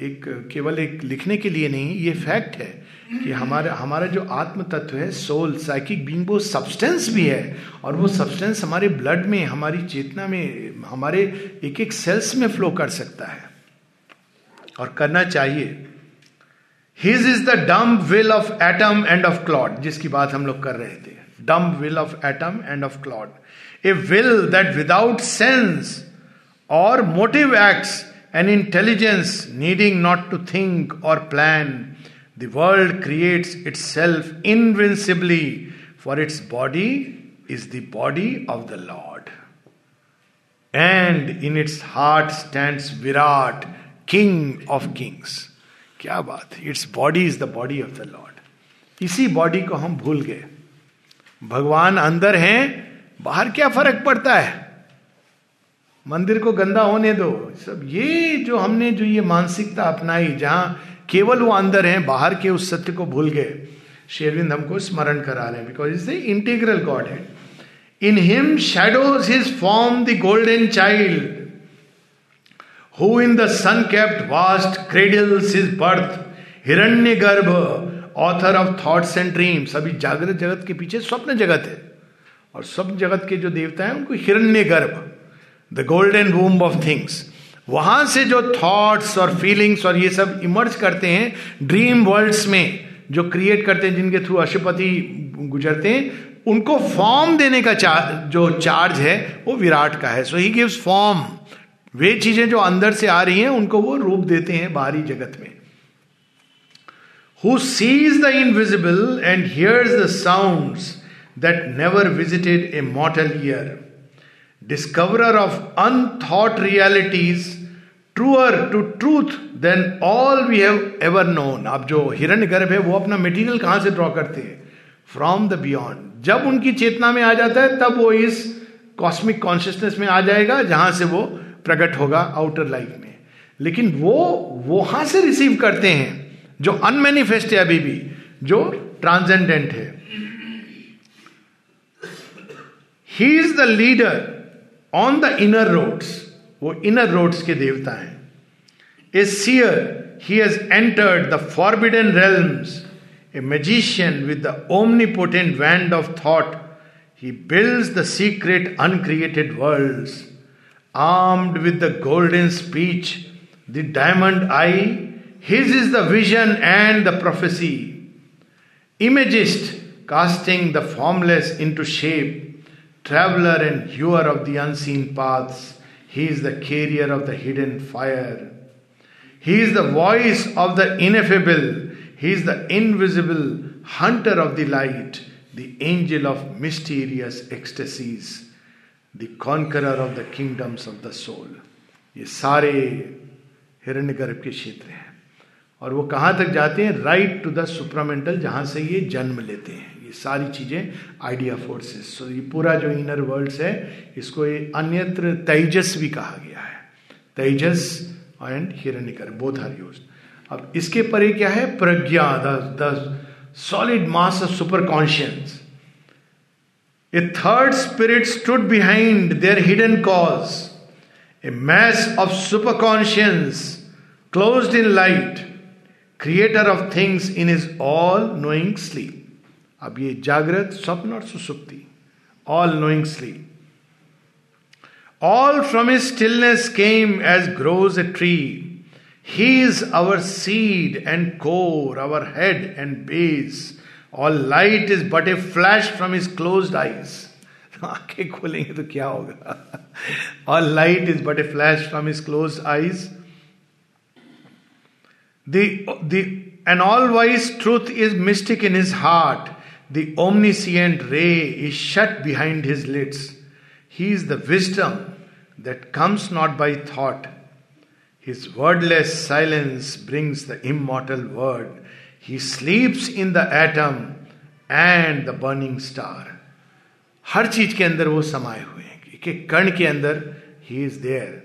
एक केवल एक लिखने के लिए नहीं ये फैक्ट है कि हमारा हमारा जो आत्म तत्व है सोल साइकिक बींग वो सब्सटेंस भी है। और वो सब्सटेंस हमारे ब्लड में हमारी चेतना में हमारे एक एक सेल्स में फ्लो कर सकता है। और करना चाहिए। His is the dumb will of atom and of clod जिसकी बात हम लोग कर रहे थे। Dumb will of atom and of clod a will that without sense और motive acts, an intelligence needing not to think or plan. The world creates itself invincibly, for its body is the body of the Lord. And in its heart stands Virat, King of Kings. क्या बात its body is the body of the lord इसी body को हम भूल गए भगवान अंदर हैं बाहर क्या फ़र्क पड़ता है मंदिर को गंदा होने दो। सब ये जो हमने जो ये मानसिकता अपनाई, जहाँ केवल वो अंदर हैं, बाहर के उस सत्य को भूल गए शेरविंद हमको स्मरण करा रहे हैं because is the integral god है। In him shadows his form the golden child who in the sun kept vast cradles his birth हिरण्य गर्भ author of thoughts and dreams अभी जागृत जगत के पीछे स्वप्न जगत है, और स्वप्न जगत के जो देवता हैं, उनको हिरण्य गर्भ। The golden room of things वहाँ से जो थॉट्स और फीलिंग्स और ये सब इमर्ज करते हैं ड्रीम वर्ल्ड्स में जो क्रिएट करते हैं जिनके थ्रू अशुपति गुजरते हैं उनको फॉर्म देने का चार, जो चार्ज है वो विराट का है। सो ही गिव्स फॉर्म वे चीज़ें जो अंदर से आ रही हैं उनको वो रूप देते हैं बाहरी जगत में। Who sees the invisible and hears the sounds that never visited a mortal ear, discoverer of unthought realities, truer to truth than all we have ever known. अब जो हिरण्य गर्भ है वो अपना मेटीरियल कहाँ से ड्रॉ करते हैं? फ्रॉम द बियॉन्ड जब उनकी चेतना में आ जाता है तब वो इस कॉस्मिक कॉन्शियसनेस में आ जाएगा जहाँ से वो प्रकट होगा आउटर लाइफ में। लेकिन वो वहाँ से रिसीव करते हैं जो अनमेनिफेस्ट है अभी भी जो ट्रांसेंडेंट है। He is the leader on the inner roads वो इनर रोड्स के देवता हैं। A seer he has entered the forbidden realms a magician with the omnipotent wand of thought he build the secret uncreated world armed with the golden speech the diamond eye His is the vision and the prophecy. Imagist, casting the formless into shape, traveler and hewer of the unseen paths. He is the carrier of the hidden fire. He is the voice of the ineffable. He is the invisible hunter of the light, the angel of mysterious ecstasies, the conqueror of the kingdoms of the soul. ये सारे हिरण्य गर्भ के क्षेत्र हैं और वो कहाँ तक जाते हैं राइट टू द सुपरामेंटल जहाँ से ये जन्म लेते हैं ये सारी चीज़ें आइडिया फोर्सेस सो ये पूरा जो इनर वर्ल्ड है, इसको ये अन्यत्र तेजस भी कहा गया है। तेजस एंड हिरण्यकर बोथ आर यूज़ अब इसके परे क्या है? प्रज्ञा the solid mass of superconscience a third spirit stood behind their hidden cause a mass of superconscience closed in light creator of things in his all knowing sleep अब ये जागृत, स्वप्न और सुसुप्ति all knowing sleep all from his stillness came as grows a tree he is our seed and core our head and base all light is but a flash from his closed eyes आँखें खोलेंगे तो क्या होगा? All light is but a flash from his closed eyes an all wise truth is mystic in his heart. The omniscient ray is shut behind his lids. He is the wisdom that comes not by thought. His wordless silence brings the immortal word. He sleeps in the atom and the burning star. हर चीज़ के अंदर वो समाये हुए हैं एक एक कण के अंदर he is there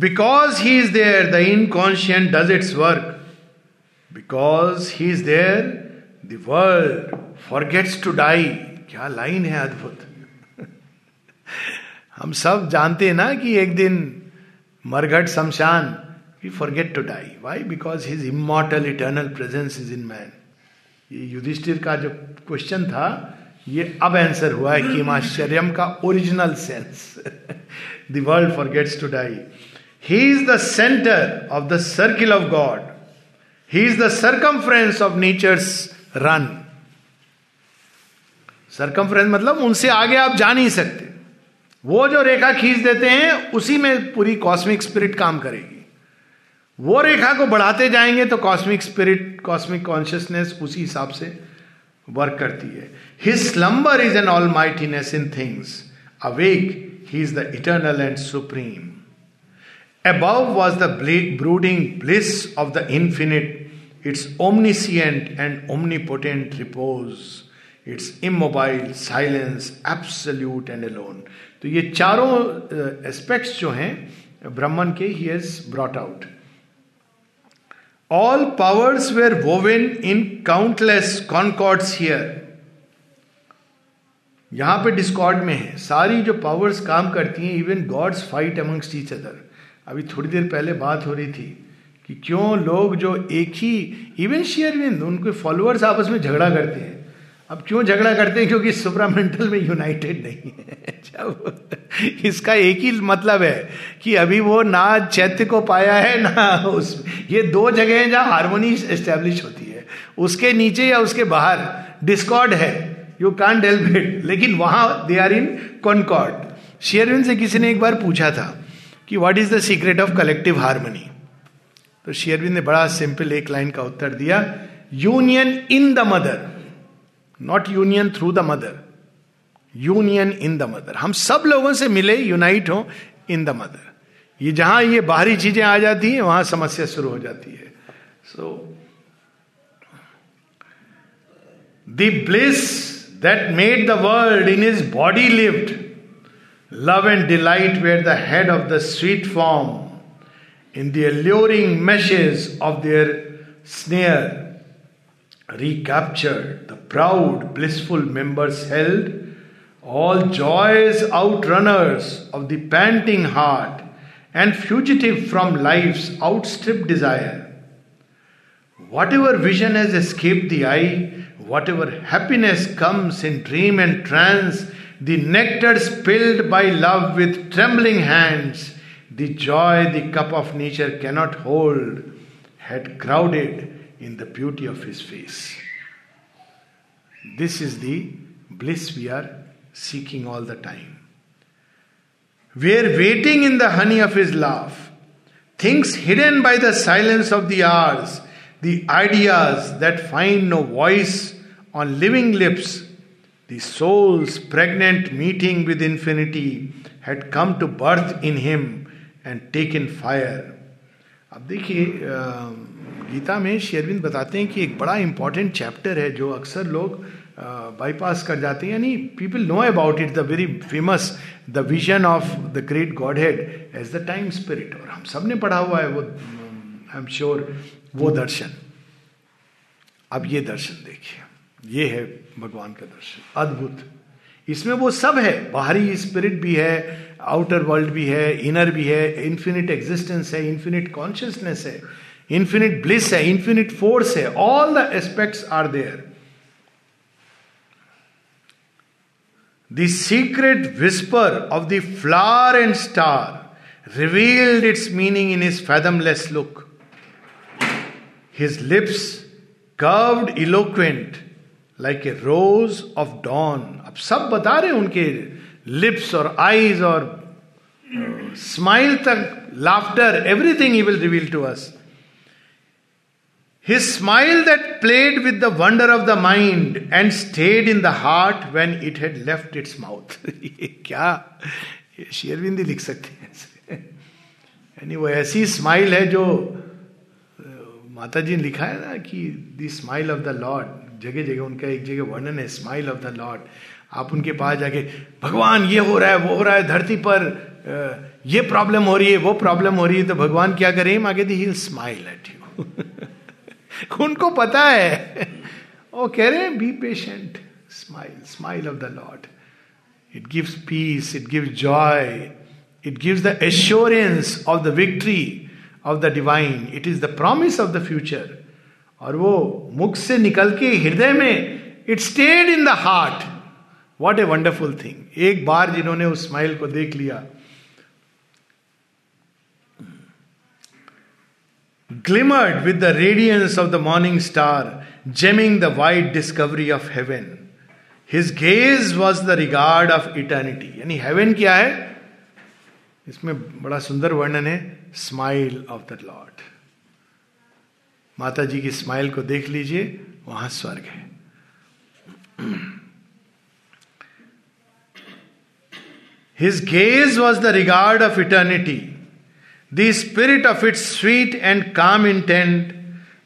because he is there the inconscient does its work because he is there the world forgets to die क्या लाइन है अद्भुत। हम सब जानते हैं ना कि एक दिन मरघट शमशान we forget to die why because his immortal eternal presence is in man ये युधिष्ठिर का जो क्वेश्चन था, ये अब आंसर हुआ है कि आश्चर्यम का original sense the world forgets to die he is the centre of the circle of god he is the circumference of nature's run circumference मतलब उनसे आगे आप जा नहीं सकते। वो जो रेखा खींच देते हैं, उसी में पूरी कॉस्मिक स्पिरिट काम करेगी। वो रेखा को बढ़ाते जाएँगे तो कॉस्मिक स्पिरिट कॉस्मिक कॉन्शियसनेस उसी हिसाब से वर्क करती है। His slumber is an all mightiness in things awake he is the eternal and supreme Above was the brooding bliss of the infinite its omniscient and omnipotent repose, its immobile silence, absolute and alone. तो ये चारों aspects जो हैं ब्रह्मन के ही has brought out all powers were woven in countless concords here यहाँ पे discord में है। सारी जो पावर्स काम करती हैं even gods fight amongst each other अभी थोड़ी देर पहले बात हो रही थी। कि क्यों लोग जो एक ही इवन शेयरविंद उनके फॉलोअर्स आपस में झगड़ा करते हैं। अब क्यों झगड़ा करते हैं? क्योंकि सुपरामेंटल में यूनाइटेड नहीं है। जब इसका एक ही मतलब है कि अभी वो ना चैत्य को पाया है, ना उस, ये दो जगह हैं जहाँ हारमोनी एस्टेब्लिश होती है। उसके नीचे या उसके बाहर डिस्कॉर्ड है। यू कान डेल्प इट लेकिन वहाँ दे आर इन कॉनकॉर्ड शेयरविन से किसी ने एक बार पूछा था कि what is the secret of collective harmony तो शेयरविंद ने बड़ा सिंपल एक लाइन का उत्तर दिया union in the mother not union through the mother union in the mother हम सब लोगों से मिले यूनाइट हो इन द मदर ये जहाँ ये बाहरी चीज़ें आ जाती हैं, वहाँ समस्या शुरू हो जाती है। So the bliss that made the world in his body lived love and delight where the head of the sweet form in the alluring meshes of their snare, recaptured, the proud, blissful members held, all joys outrunners of the panting heart, and fugitive from life's outstripped desire. Whatever vision has escaped the eye, whatever happiness comes in dream and trance, the nectar spilled by love with trembling hands the joy the cup of nature cannot hold had crowded in the beauty of his face. This is the bliss we are seeking all the time. We are waiting in the honey of his laugh, things hidden by the silence of the hours, the ideas that find no voice on living lips, the soul's pregnant meeting with infinity had come to birth in him and take in fire अब देखिए गीता में शेरविंद बताते हैं कि एक बड़ा important chapter है जो अक्सर लोग बाईपास कर जाते हैं। यानी people know about it the very famous the vision of the great godhead as the time spirit और हम सबने पढ़ा हुआ है वो आई एम श्योर वो दर्शन। अब ये दर्शन देखिए। ये है भगवान का दर्शन। अद्भुत। इसमें वो सब है। बाहरी स्पिरिट भी है आउटर वर्ल्ड भी है इनर भी है इन्फिनिट एग्जिस्टेंस है इन्फिनिट कॉन्शियसनेस है इन्फिनिट ब्लिस है इन्फिनिट फोर्स है all the aspects are there the secret whisper of the flower and star revealed its meaning in his fathomless look his lips curved eloquent like a rose of dawn अब सब बता रहे उनके lips और eyes और uh, smile तक laughter everything he will reveal to us his smile that played with the wonder of the mind and stayed in the heart when it had left its mouth क्या? शेयरबिंदी लिख सकते हैं यानी वो ऐसी स्माइल है जो uh, माता जी ने लिखा है ना कि the smile of the lord जगह जगह उनका एक जगह वर्णन है स्माइल ऑफ़ द लॉर्ड आप उनके पास जाके, भगवान, ये हो रहा है, वो हो रहा है, धरती पर ये प्रॉब्लम हो रही है, वो प्रॉब्लम हो रही है। तो भगवान क्या करें आगे दी ही स्माइल एट यू उनको पता है। वो कह रहे हैं be patient smile smile of the lord it gives peace it gives joy it gives the assurance of the victory of the divine it is the promise of the future और वो मुख से निकल के हृदय में it stayed in the heart what a wonderful thing एक बार जिन्होंने उस स्माइल को देख लिया। Glimmered with the radiance of the morning star gemming the white discovery of heaven his gaze was the regard of eternity यानी heaven क्या है? इसमें बड़ा सुंदर वर्णन है smile of the lord Mata ji की स्माइल को देख लीजिए वहाँ स्वर्ग है His gaze was the regard of eternity. The spirit of its sweet and calm intent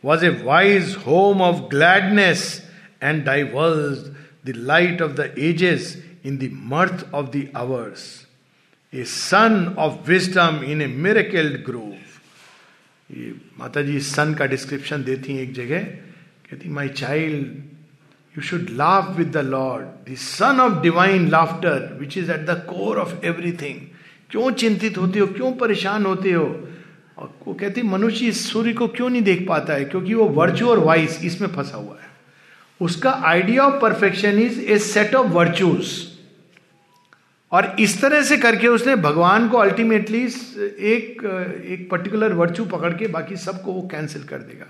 was a wise home of gladness and divulged the light of the ages in the mirth of the hours. A son of wisdom in a miracled grove. ये माता जी सन का description देती हैं एक जगह, कहती my child you should laugh with the lord the sun of divine laughter which is at the core of everything क्यों चिंतित होते हो? क्यों परेशान होते हो? और वो कहती, मनुष्य इस सूर्य को क्यों नहीं देख पाता है? क्योंकि वो वर्चू और वाइस इसमें फंसा हुआ है. उसका idea of perfection is a set of virtues और इस तरह से करके उसने भगवान को अल्टीमेटली एक एक पर्टिकुलर वर्चू पकड़ के बाकी सबको वो कैंसिल कर देगा।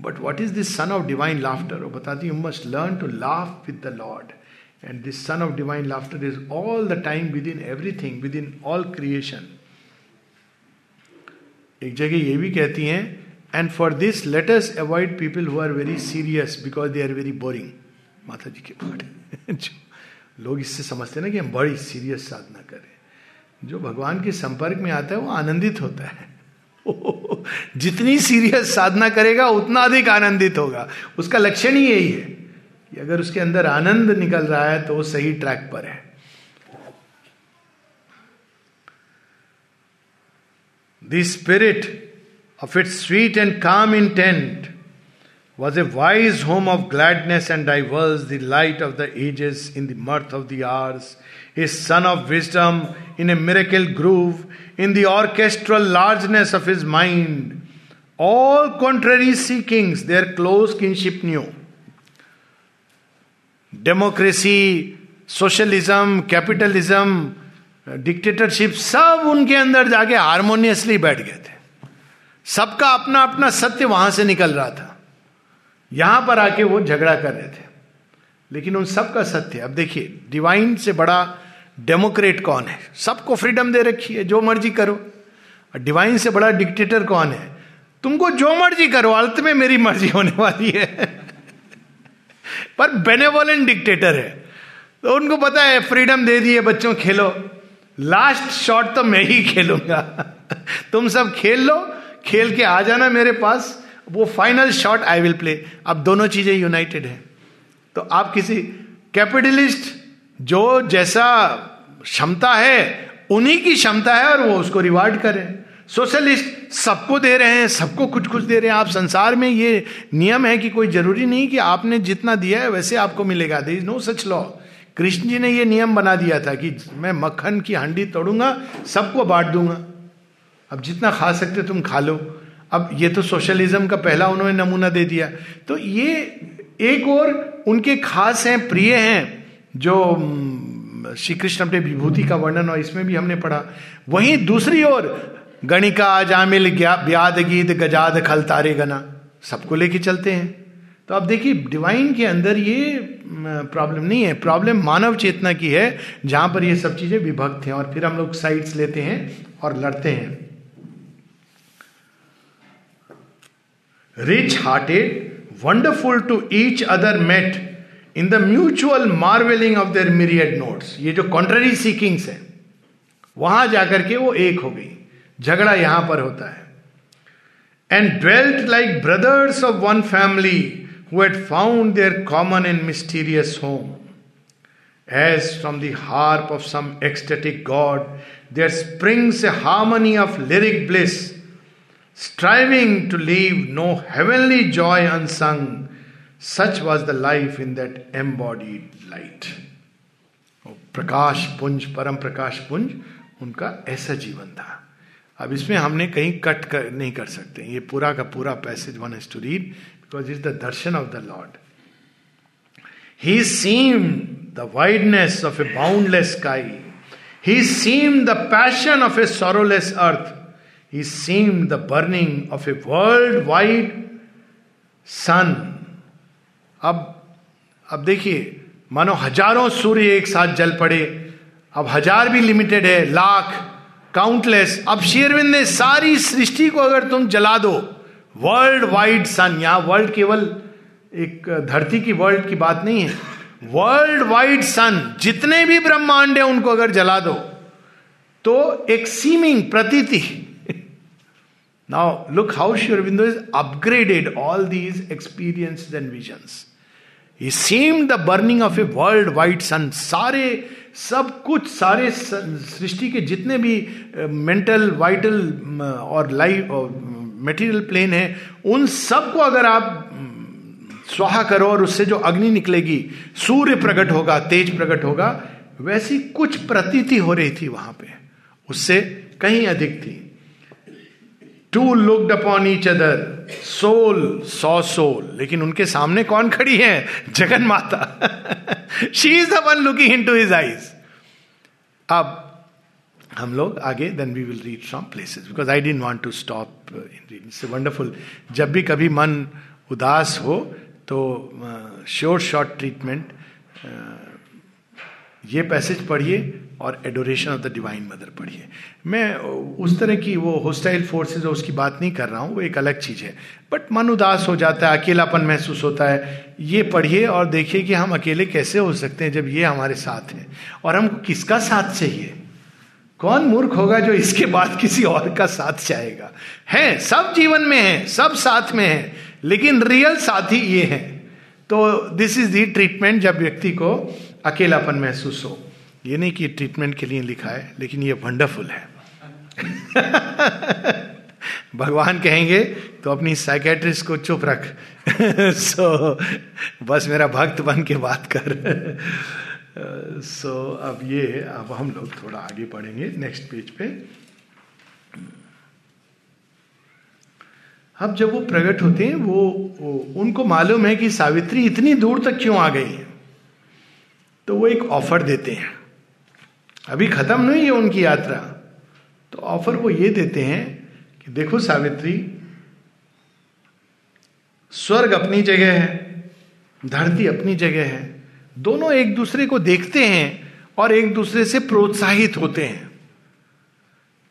But what is this sun of divine laughter वो बताती you must learn to laugh with the lord and this sun of divine laughter is all the time within everything within all creation एक जगह ये भी कहती हैं and for this let us avoid people who are very serious because they are very boring माता जी के पाठ। लोग इससे समझते ना कि हम बड़ी सीरियस साधना करें। जो भगवान के संपर्क में आता है, वो आनंदित होता है। जितनी सीरियस साधना करेगा, उतना अधिक आनंदित होगा। उसका लक्षण ही यही है कि अगर उसके अंदर आनंद निकल रहा है तो वो सही ट्रैक पर है। The spirit of it sweet and calm intent was a wise home of gladness and diverse the light of the ages in the mirth of the arts is sun of wisdom in a miracle groove in the orchestral largeness of his mind all contrary seekings their close kinship new democracy socialism capitalism dictatorship सब उनके अंदर जाके harmoniously बैठ गए थे सबका अपना अपना सत्य वहां से निकल रहा था यहाँ पर आके वो झगड़ा कर रहे थे। लेकिन उन सब का सत्य, अब देखिए डिवाइन से बड़ा डेमोक्रेट कौन है? सबको फ्रीडम दे रखी है, जो मर्ज़ी करो। डिवाइन से बड़ा डिक्टेटर कौन है? तुमको जो मर्ज़ी करो अंत में मेरी मर्ज़ी होने वाली है। पर बेनेवोलेंट डिक्टेटर है। तो उनको पता है फ्रीडम दे दिए, बच्चों, खेलो। लास्ट शॉट तो मैं ही खेलूँगा। तुम सब खेल लो, खेल के आ जाना मेरे पास। वो final shot I will play अब दोनों चीज़ें यूनाइटेड है। तो आप किसी कैपिटलिस्ट जो जैसा क्षमता है, उन्हीं की क्षमता है और वो उसको रिवार्ड करे। सोशलिस्ट सबको दे रहे हैं, सबको कुछ कुछ दे रहे हैं। आप संसार में ये नियम है कि कोई ज़रूरी नहीं कि आपने जितना दिया है, वैसे आपको मिलेगा। There is no such law Krishna ji ने ये नियम बना दिया था कि मैं मक्खन की हंडी तोड़ूँगा, सबको बांट दूँगा। अब जितना खा सकते तुम खा लो। अब ये तो सोशलिज्म का पहला उन्होंने नमूना दे दिया। तो ये एक और उनके खास हैं, प्रिय हैं, जो श्री कृष्ण अपने विभूति का वर्णन और इसमें भी हमने पढ़ा। वहीं दूसरी ओर, गणिका, जामिल ब्याद, गीत, गजाद, खल, तारे, गना, सबको लेके चलते हैं। तो अब देखिए डिवाइन के अंदर ये प्रॉब्लम नहीं है। प्रॉब्लम मानव चेतना की है, जहाँ पर ये सब चीज़ें विभक्त हैं। और फिर हम लोग साइड्स लेते हैं और लड़ते हैं। Rich hearted wonderful to each other met in the mutual marvelling of their myriad notes ये जो कॉन्ट्ररी सीकिंग्स है, वहाँ जाकर के वो एक हो गई। झगड़ा यहाँ पर होता है। And dwelt like brothers of one family who had found their common and mysterious home as from harp of some ecstatic god there springs a harmony of lyric bliss striving to leave no heavenly joy unsung. Such was the life in that embodied light. प्रकाश पुंज परम प्रकाश पुंज उनका ऐसा जीवन था अब इसमें हमने कहीं कट कर नहीं कर सकते ये पूरा का पूरा passage one to read because it's the darshan of the Lord. He seemed the wideness of a boundless sky. He seemed the passion of a sorrowless earth. He seemed the burning of a world-wide sun. अब अब देखिए, मानो हज़ारों सूर्य एक साथ जल पड़े। अब हज़ार भी लिमिटेड है, लाख काउंटलेस अब शेरविंद ने सारी सृष्टि को अगर तुम जला दो वर्ल्ड वाइड सन यहाँ वर्ल्ड केवल एक धरती की वर्ल्ड की बात नहीं है। वर्ल्ड वाइड सन जितने भी ब्रह्मांड है, उनको अगर जला दो तो एक सीमिंग प्रतीति now look how sure window is upgraded all these experience and visions he seem the burning of a world wide sun सारे, सब कुछ, सारे सृष्टि के जितने भी मेंटल वाइटल और लाइफ मेटीरियल प्लेन है, उन सबको अगर आप स्वाहा करो और उससे जो अग्नि निकलेगी, सूर्य प्रकट होगा, तेज प्रकट होगा, वैसी कुछ प्रतीति हो रही थी वहाँ पे। उससे कहीं अधिक थी। To looked upon each other soul so soul लेकिन उनके सामने कौन खड़ी है? Jagan Mata. She is the one looking into his eyes अब हम लोग आगे then we will read from places because I don't want to stop indeed so wonderful जब भी कभी मन उदास हो तो श्योर शॉर्ट ट्रीटमेंट ये पैसेज पढ़िए और adoration of the divine mother पढ़िए। मैं उस तरह की वो होस्टाइल फोर्सेज है उसकी बात नहीं कर रहा हूँ, वो एक अलग चीज़ है। बट मन उदास हो जाता है, अकेलापन महसूस होता है। ये पढ़िए और देखिए कि हम अकेले कैसे हो सकते हैं जब ये हमारे साथ हैं। और हमको किसका साथ चाहिए? कौन मूर्ख होगा जो इसके बाद किसी और का साथ चाहेगा? है, सब जीवन में है, सब साथ में है, लेकिन रियल साथी ये है। तो दिस इज़ दी ट्रीटमेंट जब व्यक्ति को अकेलापन महसूस हो। ये नहीं कि ट्रीटमेंट के लिए लिखा है लेकिन ये वंडरफुल है। भगवान कहेंगे तो अपनी साइकेट्रिस्ट को चुप रख। सो so, बस मेरा भक्त बन के बात कर। सो uh, अब ये अब हम लोग थोड़ा आगे पढ़ेंगे नेक्स्ट पेज पे। अब जब वो प्रकट होते हैं वो, वो उनको मालूम है कि सावित्री इतनी दूर तक क्यों आ गई है। तो वो एक ऑफ़र देते हैं। अभी खत्म नहीं है उनकी यात्रा। तो ऑफ़र वो ये देते हैं कि देखो सावित्री, स्वर्ग अपनी जगह है, धरती अपनी जगह है। दोनों एक दूसरे को देखते हैं और एक दूसरे से प्रोत्साहित होते हैं।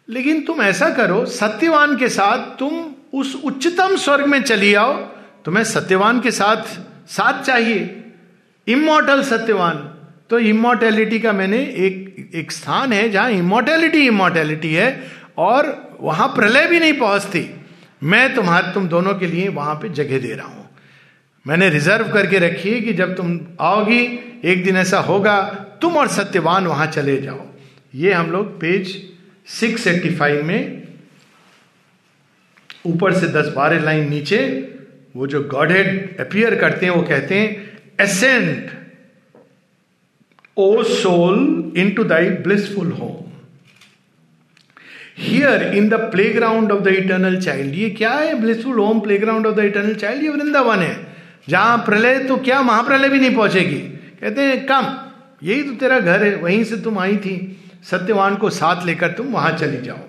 लेकिन तुम ऐसा करो, सत्यवान के साथ तुम उस उच्चतम स्वर्ग में चली आओ, तुम्हें सत्यवान के साथ साथ चाहिए। इमोटल सत्यवान। तो इमोर्टेलिटी का मैंने एक एक स्थान है जहाँ इमोर्टेलिटी इमोर्टेलिटी है, और वहाँ प्रलय भी नहीं पहुँचती मैं तुम्हारे, तुम दोनों के लिए वहाँ पे जगह दे रहा हूँ। मैंने रिज़र्व करके रखी है कि जब तुम आओगी, एक दिन ऐसा होगा, तुम और सत्यवान वहाँ चले जाओ। ये हम लोग पेज 685 में ऊपर से 10 बारह लाइन नीचे, वो जो गॉड हेड अपियर करते हैं, वो कहते हैं ascent soul into thy blissful home here in the playground of the eternal child ये क्या है blissful home playground of the eternal child ये वृंदावन है। जहाँ प्रलय तो क्या महाप्रलय भी नहीं पहुंचेगी? कहते हैं, कम, यही तो तेरा घर है, वहीं से तुम आई थी। सत्यवान को साथ लेकर तुम वहाँ चली जाओ।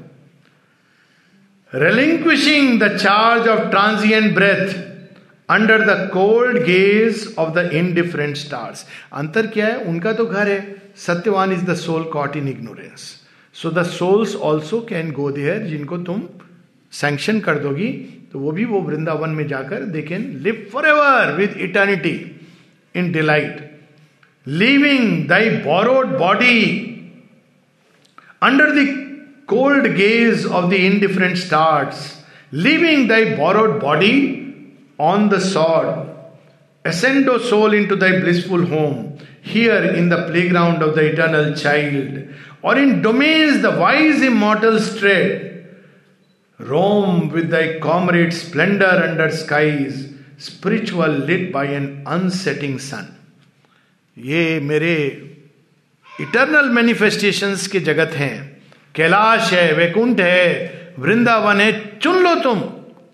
Relinquishing the charge of transient breath under the cold gaze of the indifferent stars अंतर क्या है उनका तो घर है Satyavan is the soul caught in ignorance so the souls also can go there जिनको तुम सैंक्शन कर दोगी तो वो भी वो वृंदावन में जाकर they can live forever with eternity in delight living thy borrowed body under the cold gaze of the indifferent stars living thy borrowed body on the sword. Ascend, O soul, into thy blissful home, here in the playground of the eternal child, or in domains the wise immortals tread. Roam with thy comrade splendor under skies, spiritual lit by an unsetting sun. ये मेरे eternal manifestations के जगत हैं कैलाश है वैकुंठ है वृंदावन है चुन लो तुम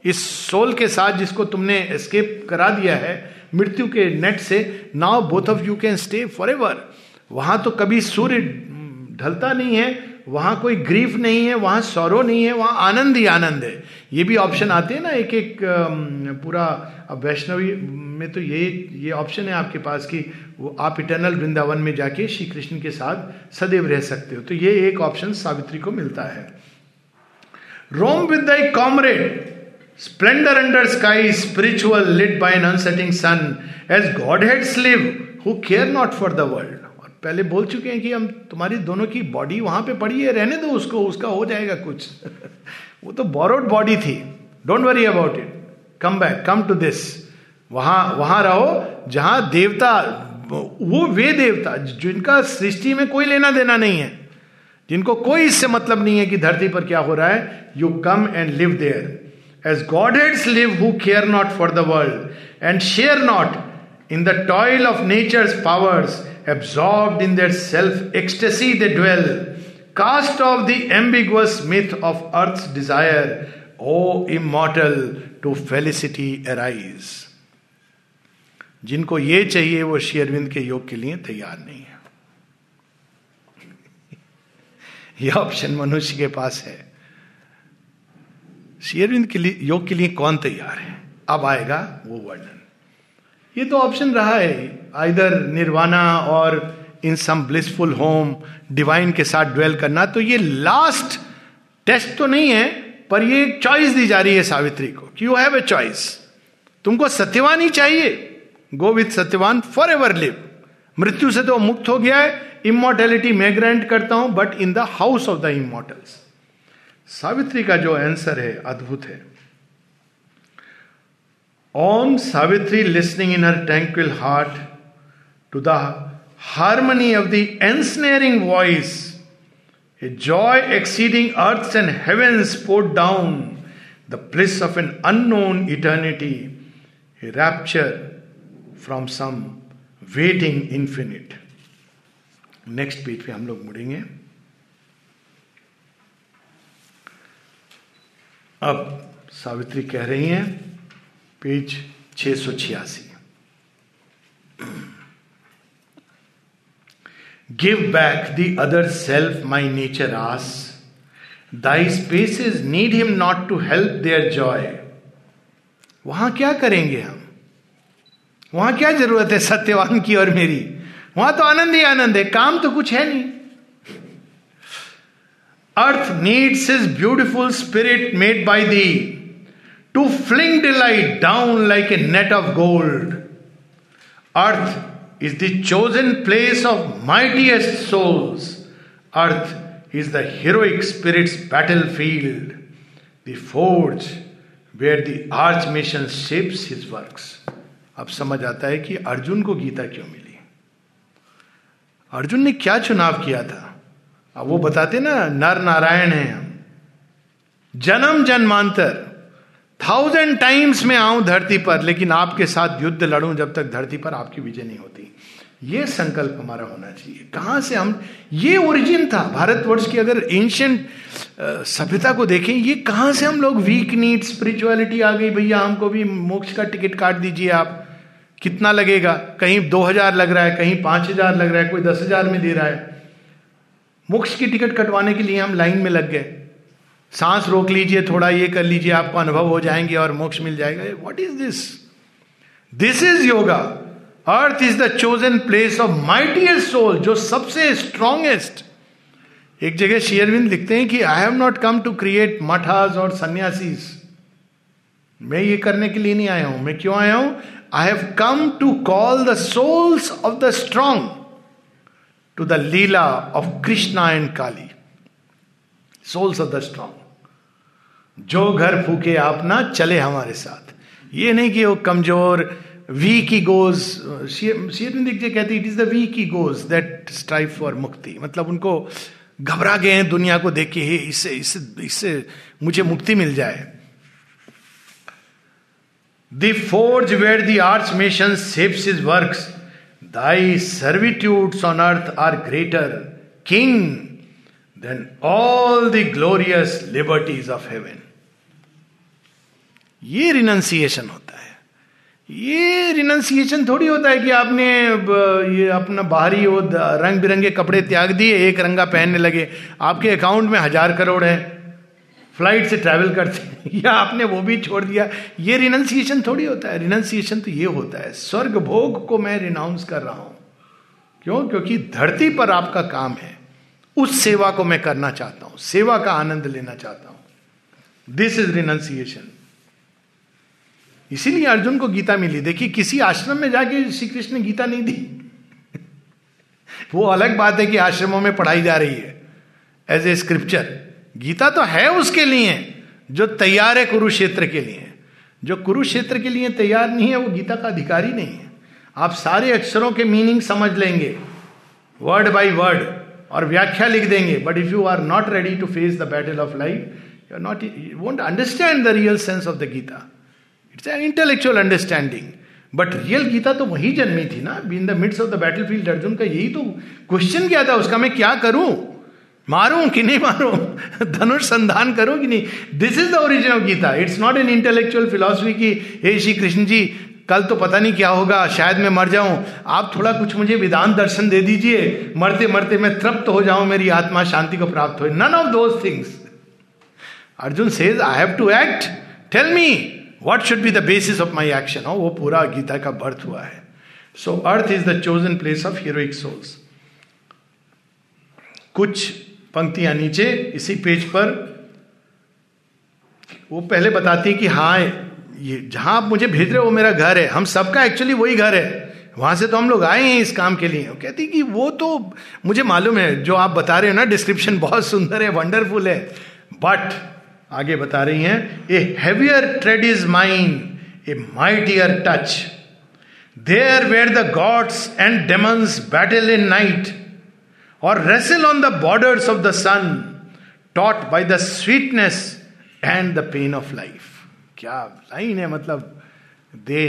इस सोल के साथ जिसको तुमने एस्केप करा दिया है, मृत्यु के नेट से now both of you can stay forever वहाँ तो कभी सूर्य ढलता नहीं है, वहाँ कोई ग्रीफ नहीं है, वहाँ सौरव नहीं है, वहाँ आनंद ही आनंद है। ये भी ऑप्शन आते हैं ना, एक एक पूरा वैष्णवी में तो ये ये ऑप्शन है आपके पास कि वो आप इटर्नल वृंदावन में जाके श्री कृष्ण के साथ सदैव रह सकते हो। तो ये एक ऑप्शन सावित्री को मिलता है। Roam with comrade splendour under sky spiritual led by an unsetting sun as godheads live who care not for the world पहले बोल चुके हैं कि हम तुम्हारी दोनों की बॉडी वहाँ पे पड़ी है, रहने दो उसको, उसका हो जाएगा कुछ। वो तो बोरोड बॉडी थी। Don't worry about it come back come to this वहाँ वहाँ रहो, जहाँ देवता, वो वे देवता, जिनका सृष्टि में कोई लेना देना नहीं है, जिनको कोई इससे मतलब नहीं है कि धरती पर क्या हो रहा है। You come and live there godheads live who care not for the world and share not in the toil of nature's powers absorbed in their self ecstasy they dwell. Cast off the ambiguous myth of earth's desire, O immortal, to felicity arise. जिनको ये चाहिए वो श्री अरविंद के योग के लिए तैयार नहीं है यह ऑप्शन मनुष्य के पास है श्री अरविंद के लिए, योग के लिए कौन तैयार है? अब आएगा वो वर्णन। ये तो ऑप्शन रहा है, आइदर निर्वाणा और in some blissful home, divine के साथ ड्वेल करना। तो ये लास्ट टेस्ट तो नहीं है, पर ये एक चॉइस दी जा रही है सावित्री को, कि यू हैव ए चॉइस तुमको सत्यवान ही चाहिए। Go with Satyavan forever live मृत्यु से तो मुक्त हो गया है। इमोर्टेलिटी मैं करता हूँ but in the house of the immortals Savitri का जो आंसर है, अद्भुत है। ओम Savitri listening in her tranquil heart to the harmony of the answering voice a joy exceeding earth and heaven sport down the place of an unknown eternity a rapture from some waiting infinite next page पे हम लोग मुड़ेंगे। अब सावित्री कह रही हैं, page छ सौ छियासी। Give back other self my nature as thy species need him not to help their joy वहाँ क्या करेंगे हम? वहाँ क्या ज़रूरत है सत्यवान की और मेरी? वहाँ तो आनंद ही आनंद है, काम तो कुछ है नहीं। Earth needs is beautiful spirit made by thee to fling delight down like a net of gold earth is the chosen place of mightiest souls earth is the heroic spirit's battlefield the forge where the arch mission shapes his works अब समझ आता है कि अर्जुन को गीता क्यों मिली? अर्जुन ने क्या चुनाव किया था? अब वो बताते ना नर नारायण है हम। जन्म जन्मांतर थाउज़ेंड टाइम्स में आऊँ धरती पर, लेकिन आपके साथ युद्ध लड़ूं जब तक धरती पर आपकी विजय नहीं होती। ये संकल्प हमारा होना चाहिए। कहाँ से हम, ये ओरिजिन था। भारतवर्ष की अगर एंशियंट सभ्यता को देखें, ये कहाँ से हम लोग वीक नीड स्पिरिचुअलिटी आ गई, भैया, हमको भी मोक्ष का टिकट काट दीजिए आप। कितना लगेगा? कहीं दो हज़ार लग रहा है, कहीं पाँच हज़ार लग रहा है, कोई दस हज़ार में दे रहा है। मोक्ष की टिकट कटवाने के लिए हम लाइन में लग गए। सांस रोक लीजिए, थोड़ा ये कर लीजिए, आपको अनुभव हो जाएँगे और मोक्ष मिल जाएगा। What is this this is yoga earth is the chosen place of mightiest soul जो सबसे स्ट्रॉन्गेस्ट एक जगह शेयरविंद लिखते हैं कि I have not come to create मठाज और सन्यासीज मैं ये करने के लिए नहीं आया हूँ। मैं क्यों आया हूँ? I have come to call the souls of the strong to the lila of Krishna and Kali souls of the strong जो घर फूके आप ना, चले हमारे साथ। ये नहीं कि वो कमज़ोर, वी की गोज शेरविंद जी कहते it is the weak goes that strive for मुक्ति. मतलब उनको घबरा गए हैं दुनिया को देख के इससे इससे इससे मुझे मुक्ति मिल जाए। The forge where the arch mason shapes his works thy servitudes on earth are greater king than all the glorious liberties of heaven ये रिनाउंसिएशन होता है। ये रिनाउंसिएशन थोड़ी होता है कि आपने ये अपना बाहरी वो रंग बिरंगे कपड़े त्याग दिए, एक रंगा पहनने लगे। आपके अकाउंट में हज़ार करोड़ है। फ़्लाइट से ट्रैवल करते हैं। या आपने वो भी छोड़ दिया। ये रिनाउंसिएशन थोड़ी होता है। रिनाउंसिएशन तो ये होता है। स्वर्ग भोग को मैं रिनाउंस कर रहा हूँ। क्यों? क्योंकि धरती पर आपका काम है। उस सेवा को मैं करना चाहता हूँ। सेवा का आनंद लेना चाहता हूँ। दिस इज़ रिनाउंसिएशन इसीलिए अर्जुन को गीता मिली। देखिए, किसी आश्रम में जाके श्री कृष्ण ने गीता नहीं दी। वो अलग बात है कि आश्रमों में पढ़ाई जा रही है। एज ए स्क्रिप्चर गीता तो है उसके लिए, जो तैयार है कुरुक्षेत्र के लिए। जो कुरुक्षेत्र के लिए तैयार नहीं है, वो गीता का अधिकारी नहीं है। आप सारे अक्षरों के मीनिंग समझ लेंगे, वर्ड बाय वर्ड, और व्याख्या लिख देंगे। But if you are not ready to face the battle of life you are not you won't understand the real sense of the Gita it's an intellectual understanding but real Gita तो वही जन्मी थी ना। In the midst of the battlefield Arjun का यही तो question क्या था, उसका मैं क्या करूँ? मारूं कि नहीं मारूं? धनुष संधान करूँ कि नहीं? This is the origin of Gita it's not an intellectual philosophy की, हे श्री कृष्ण जी, कल तो पता नहीं क्या होगा, शायद मैं मर जाऊँ। आप थोड़ा कुछ मुझे विधान दर्शन दे दीजिए। मरते मरते मैं तृप्त हो जाऊँ, मेरी आत्मा शांति को प्राप्त हो। None of those things Arjun says I have to act tell me what should be the basis of my action वो पूरा गीता का बर्थ हुआ है। So earth is the chosen place of heroic souls कुछ पंक्तियाँ नीचे, इसी पेज पर। वो पहले बताती है कि हाँ ये जहाँ आप मुझे भेज रहे हो, वो मेरा घर है। हम सबका एक्चुअली वही घर है। वहाँ से तो हम लोग आए हैं इस काम के लिए। कहती कि वो तो मुझे मालूम है, जो आप बता रहे हो ना डिस्क्रिप्शन बहुत सुंदर है वंडरफुल है। बट आगे बता रही हैं a heavier tread is mind a mightier touch there where the gods and demons battle in night or wrestle on the borders of the sun taught by the sweetness and the pain of life क्या line है मतलब they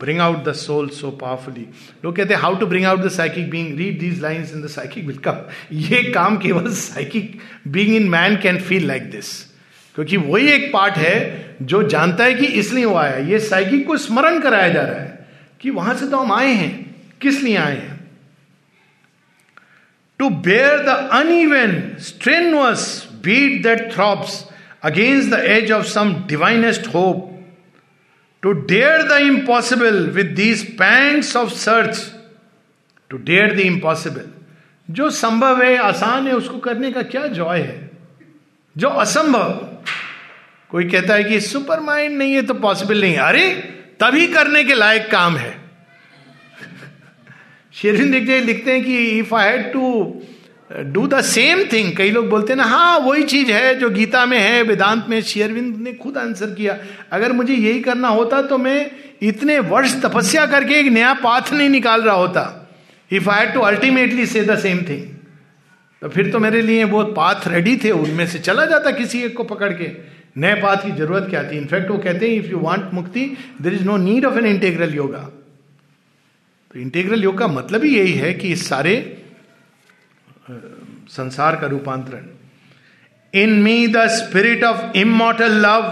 bring out the soul so powerfully लोग कहते हैं how to bring out the psychic being read these lines in the psychic will come ये काम केवल psychic being in man can feel like this क्योंकि वही एक पार्ट है जो जानता है कि इसलिए वो आया ये साइकिक को स्मरण कराया जा रहा है कि वहाँ से तो हम आए हैं। किस लिए आए हैं? To bear the uneven strenuous beat that throbs against the edge of some divinest hope to dare the impossible with these pangs of search to dare the impossible जो संभव है, आसान है, उसको करने का क्या जॉय है? जो असंभव। कोई कहता है कि सुपर माइंड नहीं है तो पॉसिबल नहीं अरे, तभी करने के लायक काम है। शेरविन देखते लिखते हैं कि if I had to do the same thing कई लोग बोलते हैं ना हाँ वही चीज़ है जो गीता में है, वेदांत में शेरविंद ने खुद आंसर किया। अगर मुझे यही करना होता तो मैं इतने वर्ष तपस्या करके एक नया पाथ नहीं निकाल रहा होता। If I had to ultimately say the same thing तो फिर तो मेरे लिए वो पाथ रेडी थे, उनमें से चला जाता किसी एक को पकड़ के। नए पाथ की ज़रूरत क्या थी? इनफैक्ट वो कहते हैं if you want mukti there is no need of an integral yoga तो इंटेग्रल योग का मतलब ही यही है कि इस सारे संसार का रूपांतरण। In me the spirit of immortal love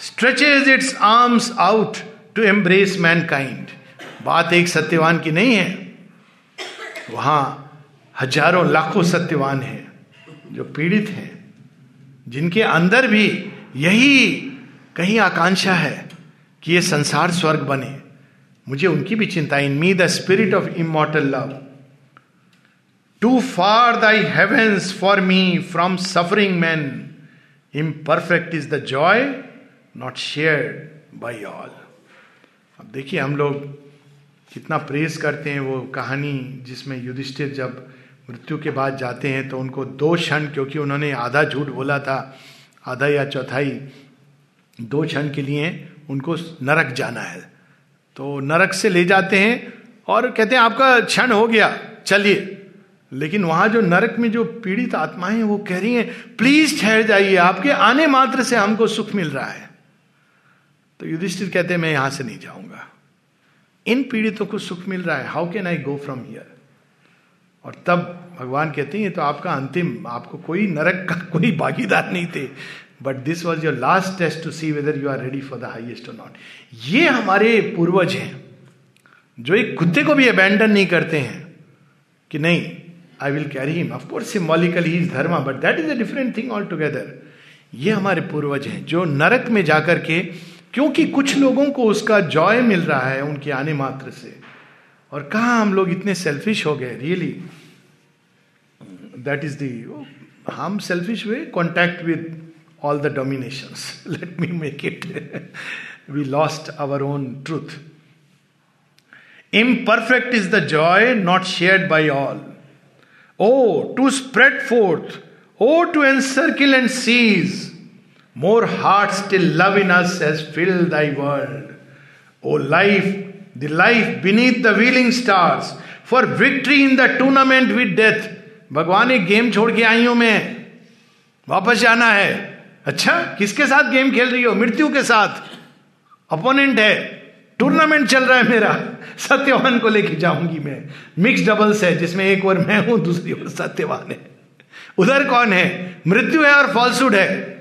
stretches its arms out to embrace mankind बात एक सत्यवान की नहीं है। वहाँ हज़ारों, लाखों सत्यवान हैं जो पीड़ित हैं। जिनके अंदर भी यही कहीं आकांक्षा है कि ये संसार स्वर्ग बने। मुझे उनकी भी चिंता in me the spirit of immortal love too far thy heavens for me from suffering man imperfect is the joy not share by all अब देखिए, हम लोग कितना प्रेस करते हैं वो कहानी जिसमें युधिष्ठिर जब मृत्यु के बाद जाते हैं तो उनको दो क्षण, क्योंकि उन्होंने आधा झूठ बोला था, आधा या चौथाई, दो क्षण के लिए उनको नरक जाना है। तो नरक से ले जाते हैं और कहते हैं, आपका क्षण हो गया, चलिए। लेकिन वहाँ जो नरक में जो पीड़ित आत्माएँ वो कह रही हैं प्लीज़ ठहर जाइए, आपके आने मात्र से हमको सुख मिल रहा है। तो युधिष्ठिर कहते हैं, मैं यहाँ से नहीं जाऊँगा। इन पीड़ितों को सुख मिल रहा है how can I go from here और तब भगवान कहते हैं, ये तो आपका अंतिम, आपको कोई नरक का कोई भागीदार नहीं थे। But this was your last test to see whether you are ready for the highest और नॉट ये हमारे पूर्वज हैं, जो एक कुत्ते को भी अबैंडन नहीं करते हैं, कि नहीं I will carry him of course symbolical he is dharma but that is a different thing all together ये हमारे पूर्वज हैं, जो नरक में जाकर के, क्योंकि कुछ लोगों को उसका जॉय मिल रहा है उनके आने मात्र से। और कहा हम लोग इतने सेल्फिश हो गए रियली दैट इज़ दी हम सेल्फिश हुए contact with all the domination let me make it we lost our own truth imperfect is the joy not shared by all O to spread forth O to encircle and seize more heart still love in us has filled thy world O life the life beneath the wheeling stars. For victory in the tournament with death. भगवान एक game छोड़ के आई हूँ मैं वापस जाना है। अच्छा किसके साथ गेम खेल रही हो? मृत्यु के साथ। अपोनेंट है। टूर्नामेंट चल रहा है मेरा। सत्यवान को लेके जाऊँगी मैं। मिक्स डबल्स है, जिसमें एक ओर मैं हूँ, दूसरी ओर सत्यवान है। उधर कौन है? मृत्यु है और फॉल्सूड है।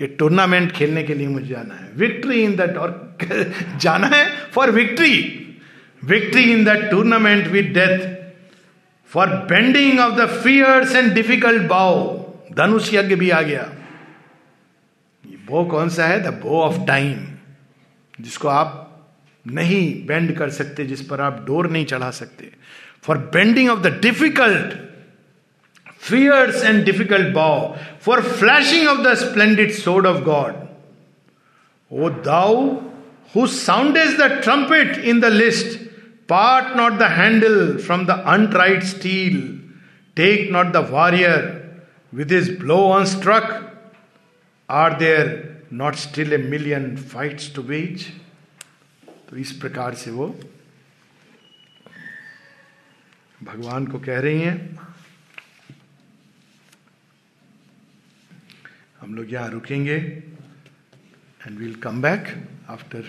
ये टूर्नामेंट खेलने के लिए मुझे जाना है। विक्ट्री इन दैट और जाना है for victory victory in the tournament with death for bending of the fierce and difficult bow धनुष यज्ञ भी आ गया। बो कौन सा है? द बो ऑफ़ टाइम जिसको आप नहीं बेंड कर सकते, जिस पर आप डोर नहीं चढ़ा सकते। For bending of the difficult fierce and difficult bow for flashing of the splendid sword of God O thou who sound is the trumpet in the list part not the handle from the untried steel take not the warrior with is blow on struck Are there not still a million fights to wage? तो इस प्रकार से वो भगवान को कह रही हैं हम लोग यहाँ रुकेंगे and we'll come back after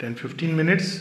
ten fifteen minutes